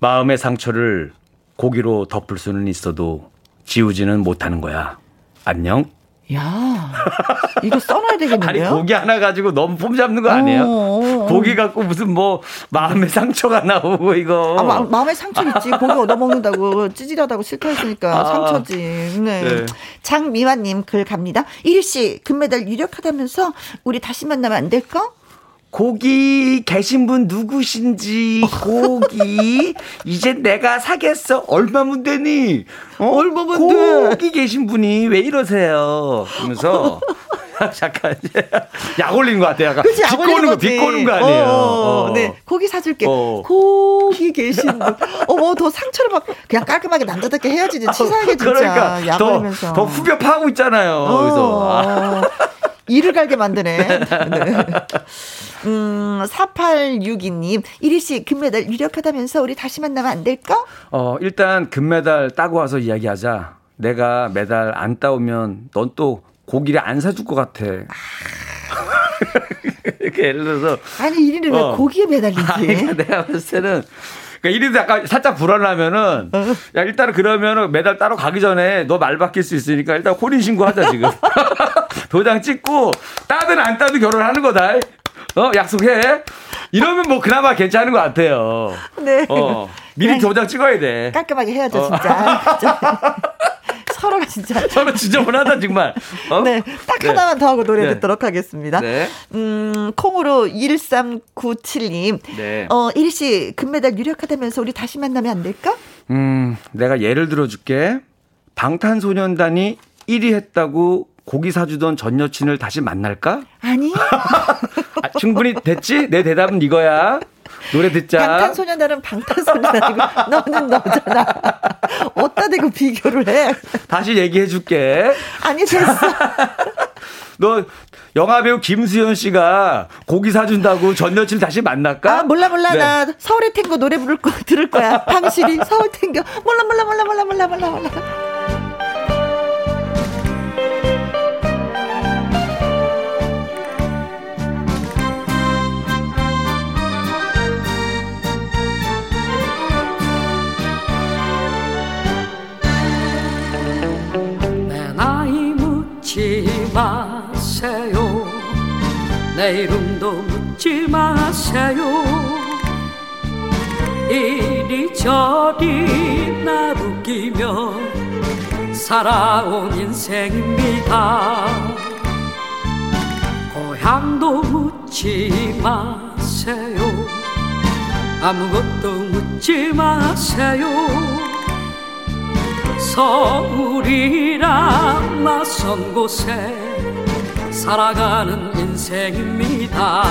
마음의 상처를 고기로 덮을 수는 있어도 지우지는 못하는 거야. 안녕.
야, 이거 써놔야 되겠는데요?
아니 고기 하나 가지고 너무 폼 잡는 거 아니에요? 어, 어. 고기 갖고 무슨 뭐 마음의 상처가 나오고 이거.
아, 마, 음의 상처 있지. 고기 얻어 먹는다고 찌질하다고 싫다 했으니까 아, 상처지. 네. 네. 장미화님 글 갑니다. 이리 씨 금메달 유력하다면서 우리 다시 만나면 안 될까?
고기 계신 분 누구신지 고기. 이제 내가 사겠어? 얼마면 되니?
어? 얼마면 돼?
고기 계신 분이 왜 이러세요? 그러면서 잠깐 약 올린 것 같아 약간 그치, 비꼬는 거 비꼬는 거 아니에요 어,
어. 네 고기 사줄게 어. 고기 계신 분 어머 더 상처를 막 그냥 깔끔하게 남자답게 해야지 치사하게 진짜 그러니까 약 더, 올리면서
더 후벼 파고 있잖아요 그래서
이를 갈게 만드네. 네. 음, 4862님, 이리 씨, 금메달 유력하다면서 우리 다시 만나면 안 될까?
어, 일단 금메달 따고 와서 이야기하자. 내가 메달 안 따오면 넌 또 고기를 안 사줄 것 같아. 이렇게 예를 들어서.
아니, 이리는 어. 왜 고기에 매달리지? 아니,
그러니까 내가 봤을 때는 그러니까 이리도 약간 살짝 불안하면은 어. 야 일단은 그러면은 메달 따로 가기 전에 너 말 바뀔 수 있으니까 일단 혼인 신고하자 지금 도장 찍고 따든 안 따든 결혼하는 거다. 어 약속해. 이러면 뭐 그나마 괜찮은 것 같아요. 네. 어 미리 도장 찍어야 돼.
깔끔하게 해야죠 어. 진짜. 서로가 진짜.
서로 지저분하다, 정말. 어?
네. 딱 네. 하나만 더 하고 노래 네. 듣도록 하겠습니다. 네. 음, 콩으로 1397님. 네. 어, 일 씨, 금메달 유력하다면서 우리 다시 만나면 안 될까?
음, 내가 예를 들어 줄게. 방탄소년단이 1위 했다고 고기 사주던 전 여친을 다시 만날까?
아니.
아, 충분히 됐지? 내 대답은 이거야. 노래 듣자.
방탄소년단은 방탄소년단이고 너는 너잖아. 어디다 대고 비교를 해.
다시 얘기해 줄게.
아니 됐어.
너 영화 배우 김수현 씨가 고기 사준다고 전 여친 다시 만날까?
아 몰라 몰라 네. 나 서울의 탱고 노래 부를 거 들을 거야. 방실이 서울 탱고 몰라 몰라 몰라 몰라 몰라 몰라 몰라. 마세요.
내 이름도 묻지 마세요. 이리저리 나부끼며 살아온 인생입니다. 고향도 묻지 마세요. 아무것도 묻지 마세요. 서울이라 낯선 곳에 살아가는 인생입니다.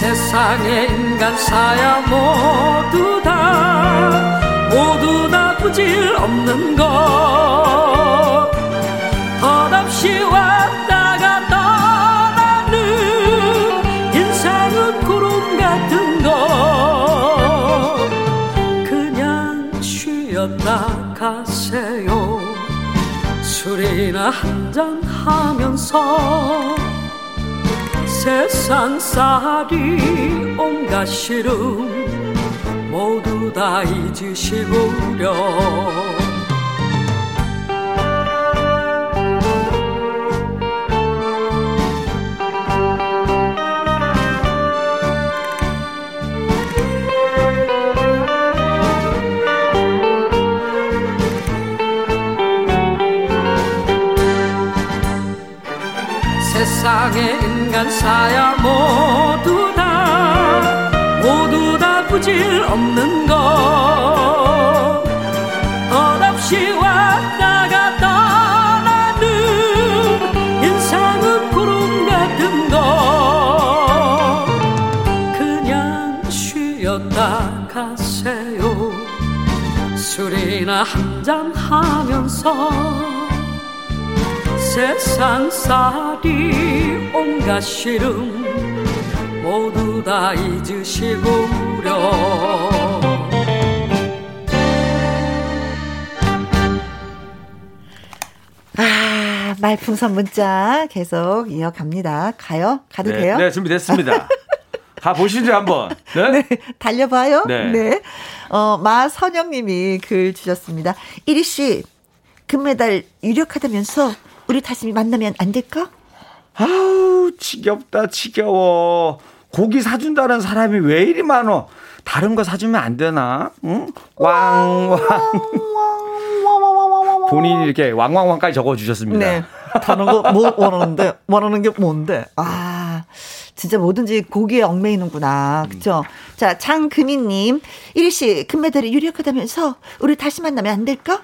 세상에 인간 사야 모두 다 모두 다 부질 없는 것. 덧없이 왔다 가세요. 술이나 한잔 하면서 세상살이 온갖 시름 모두 다 잊으시구려 세상에 인간 사야 모두 다 모두 다 부질 없는 것. 덧없이 왔다가 떠나는 인생은 구름 같은 것. 그냥 쉬었다 가세요. 술이나 한 잔 하면서 세상살이 온갖 시름 모두 다 잊으시구려
아, 말풍선 문자 계속 이어갑니다. 가요? 가도
네,
돼요?
네, 준비됐습니다. 가 보시죠, 한번. 네?
네, 달려봐요.
네.
네. 어, 마선영 님이 글 주셨습니다. 이리 씨, 금메달 유력하다면서 우리 다시 만나면 안 될까?
아우, 지겹다, 지겨워. 고기 사준다는 사람이 왜 이리 많어? 다른 거 사주면 안 되나? 응? 왕왕. 본인이 이렇게 왕왕왕까지 적어주셨습니다.
네. 다른 거 뭐 원하는데 원하는 게 뭔데? 아. 진짜 뭐든지 고기에 얽매이는구나. 그쵸? 자, 장금희님. 이리 씨, 금메달이 유력하다면서 우리 다시 만나면 안 될까?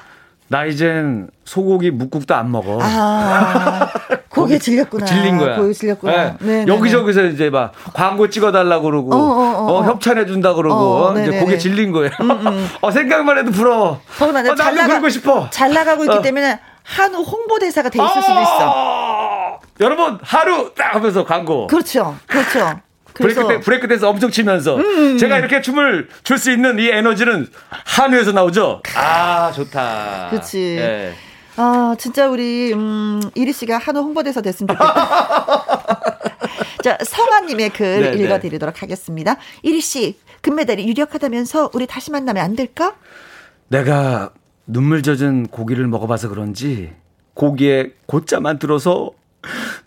나 이젠 소고기 묵국도 안 먹어.
아, 고기에 질렸구나.
질린 거야.
고기 질렸구나. 네, 네,
여기저기서 이제 막 광고 찍어달라 그러고,
어, 어, 어,
협찬해 준다 그러고,
어,
이제. 고기에 질린 거예요.
음, 음.
어, 생각만 해도 부러워.
더구나
어, 나도 그러고 싶어.
잘 나가고 있기
어.
때문에 한우 홍보대사가 돼 있을 수도 있어.
어, 여러분, 하루 딱 하면서 광고.
그렇죠. 그렇죠.
브레이크, 댄, 브레이크 댄스 엄청 치면서 제가 이렇게 춤을 출 수 있는 이 에너지는 한우에서 나오죠. 아 좋다.
그렇지.
예.
아, 진짜 우리, 음, 이리 씨가 한우 홍보대사 됐으면 좋겠다. 자, 성아님의 글
네, 네.
읽어드리도록 하겠습니다. 이리 씨, 금메달이 유력하다면서 우리 다시 만나면 안 될까?
내가 눈물 젖은 고기를 먹어봐서 그런지 고기에 고자만 들어서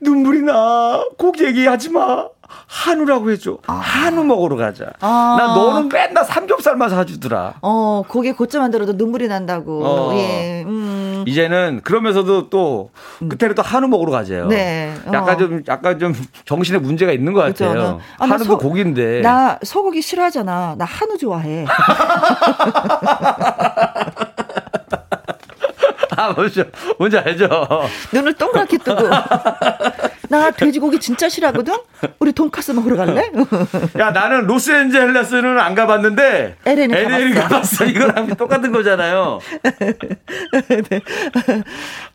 눈물이 나. 고기 얘기하지 마. 한우라고 해줘. 한우 먹으러 가자.
아.
나 너는 맨날 삼겹살만 사주더라.
어, 고기에 고점만 들어도 눈물이 난다고.
어.
예, 음.
이제는 그러면서도 또 끝에는 또 한우 먹으러 가자요.
네. 어.
약간 좀 약간 좀 정신에 문제가 있는 것. 같아요.
아, 나
한우도
소-
고기인데.
나 소고기 싫어하잖아. 나 한우 좋아해.
아, 뭔지, 뭔지 알죠?
눈을 동그랗게 뜨고. 나 돼지고기 진짜 싫어하거든? 우리 돈까스 먹으러 갈래?
야, 나는 로스앤젤레스는 안 가봤는데.
LA 는
LA 는
가봤어.
가봤어. 이거랑 똑같은 거잖아요.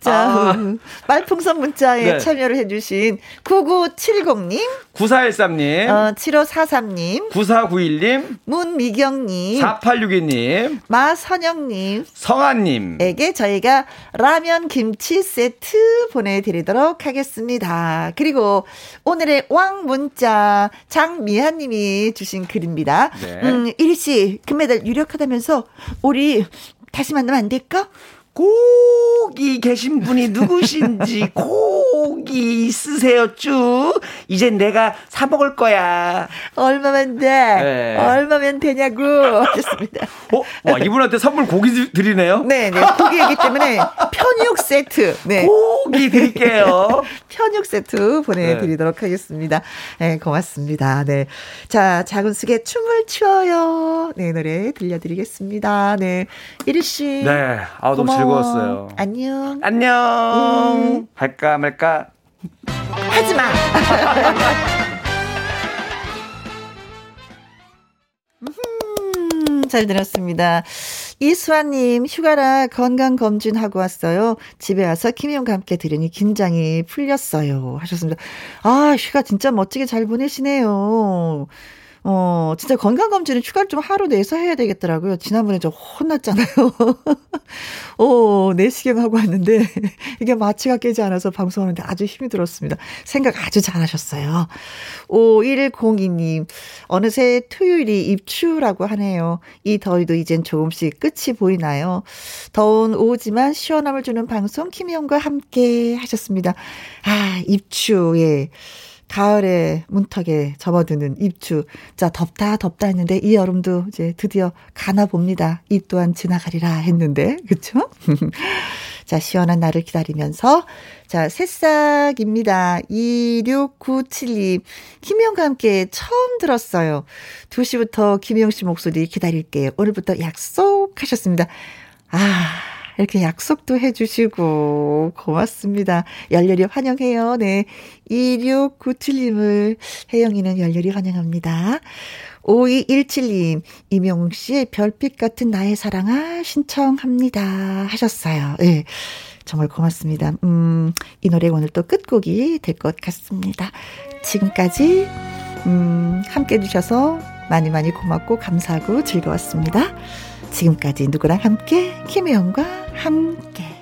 자,
아.
음, 말풍선 문자에
네.
참여를 해주신 9970님,
9413님,
어, 7543님,
9491님,
문미경님,
4862님,
마선영님,
성한님.
에게 저희가 라면 김치 세트 보내드리도록 하겠습니다. 그리고 오늘의 왕 문자 장미아 님이 주신 글입니다.
네.
음, 이리 씨 금메달 유력하다면서 우리 다시 만나면 안 될까?
거기 계신 분이 누구신지 거기 있으세요 쭉. 이제 내가 사 먹을 거야.
얼마면 돼? 네. 얼마면 되냐고. 하셨습니다.
어? 와 이분한테 선물 고기 드리네요?
네네. 네. 고기이기 때문에 편육 세트.
네. 고기 드릴게요.
편육 세트 보내드리도록 네. 하겠습니다. 네 고맙습니다. 네자 작은 숙의 춤을 추어요. 네 노래 들려드리겠습니다. 네. 이리씨.
네. 아우 너무 즐거웠 어요.
안녕.
안녕. 음. 할까 말까?
하지 마. 음, 잘 들었습니다. 이수아님, 휴가라 건강검진하고 왔어요. 집에 와서 김희영과 함께 들으니 긴장이 풀렸어요. 하셨습니다. 아, 휴가 진짜 멋지게 잘 보내시네요. 어, 진짜 건강검진은 휴가를 좀 하루 내서 해야 되겠더라고요. 지난번에 좀 혼났잖아요. 어, 내시경 하고 왔는데, 이게 마취가 깨지 않아서 방송하는데 아주 힘이 들었습니다. 생각 아주 잘하셨어요. 5102님, 어느새 토요일이 입추라고 하네요. 이 더위도 이젠 조금씩 끝이 보이나요? 더운 오후지만 시원함을 주는 방송, 김희영과 함께 하셨습니다. 아, 입추, 예. 가을에 문턱에 접어드는 입추. 자, 덥다, 덥다 했는데 이 여름도 이제 드디어 가나 봅니다. 이 또한 지나가리라 했는데. 그쵸? 자, 시원한 날을 기다리면서. 자, 새싹입니다. 2697님. 김영과 함께 처음 들었어요. 2시부터 김영 씨 목소리 기다릴게요. 오늘부터 약속하셨습니다. 아. 이렇게 약속도 해주시고 고맙습니다. 열렬히 환영해요. 네. 2697님을 혜영이는 열렬히 환영합니다. 5217님, 이명웅 씨의 별빛 같은 나의 사랑아 신청합니다. 하셨어요. 예. 네. 정말 고맙습니다. 음, 이 노래 오늘 또 끝곡이 될 것 같습니다. 지금까지, 음, 함께 해주셔서 많이 많이 고맙고 감사하고 즐거웠습니다. 지금까지 누구랑 함께? 김혜영과 함께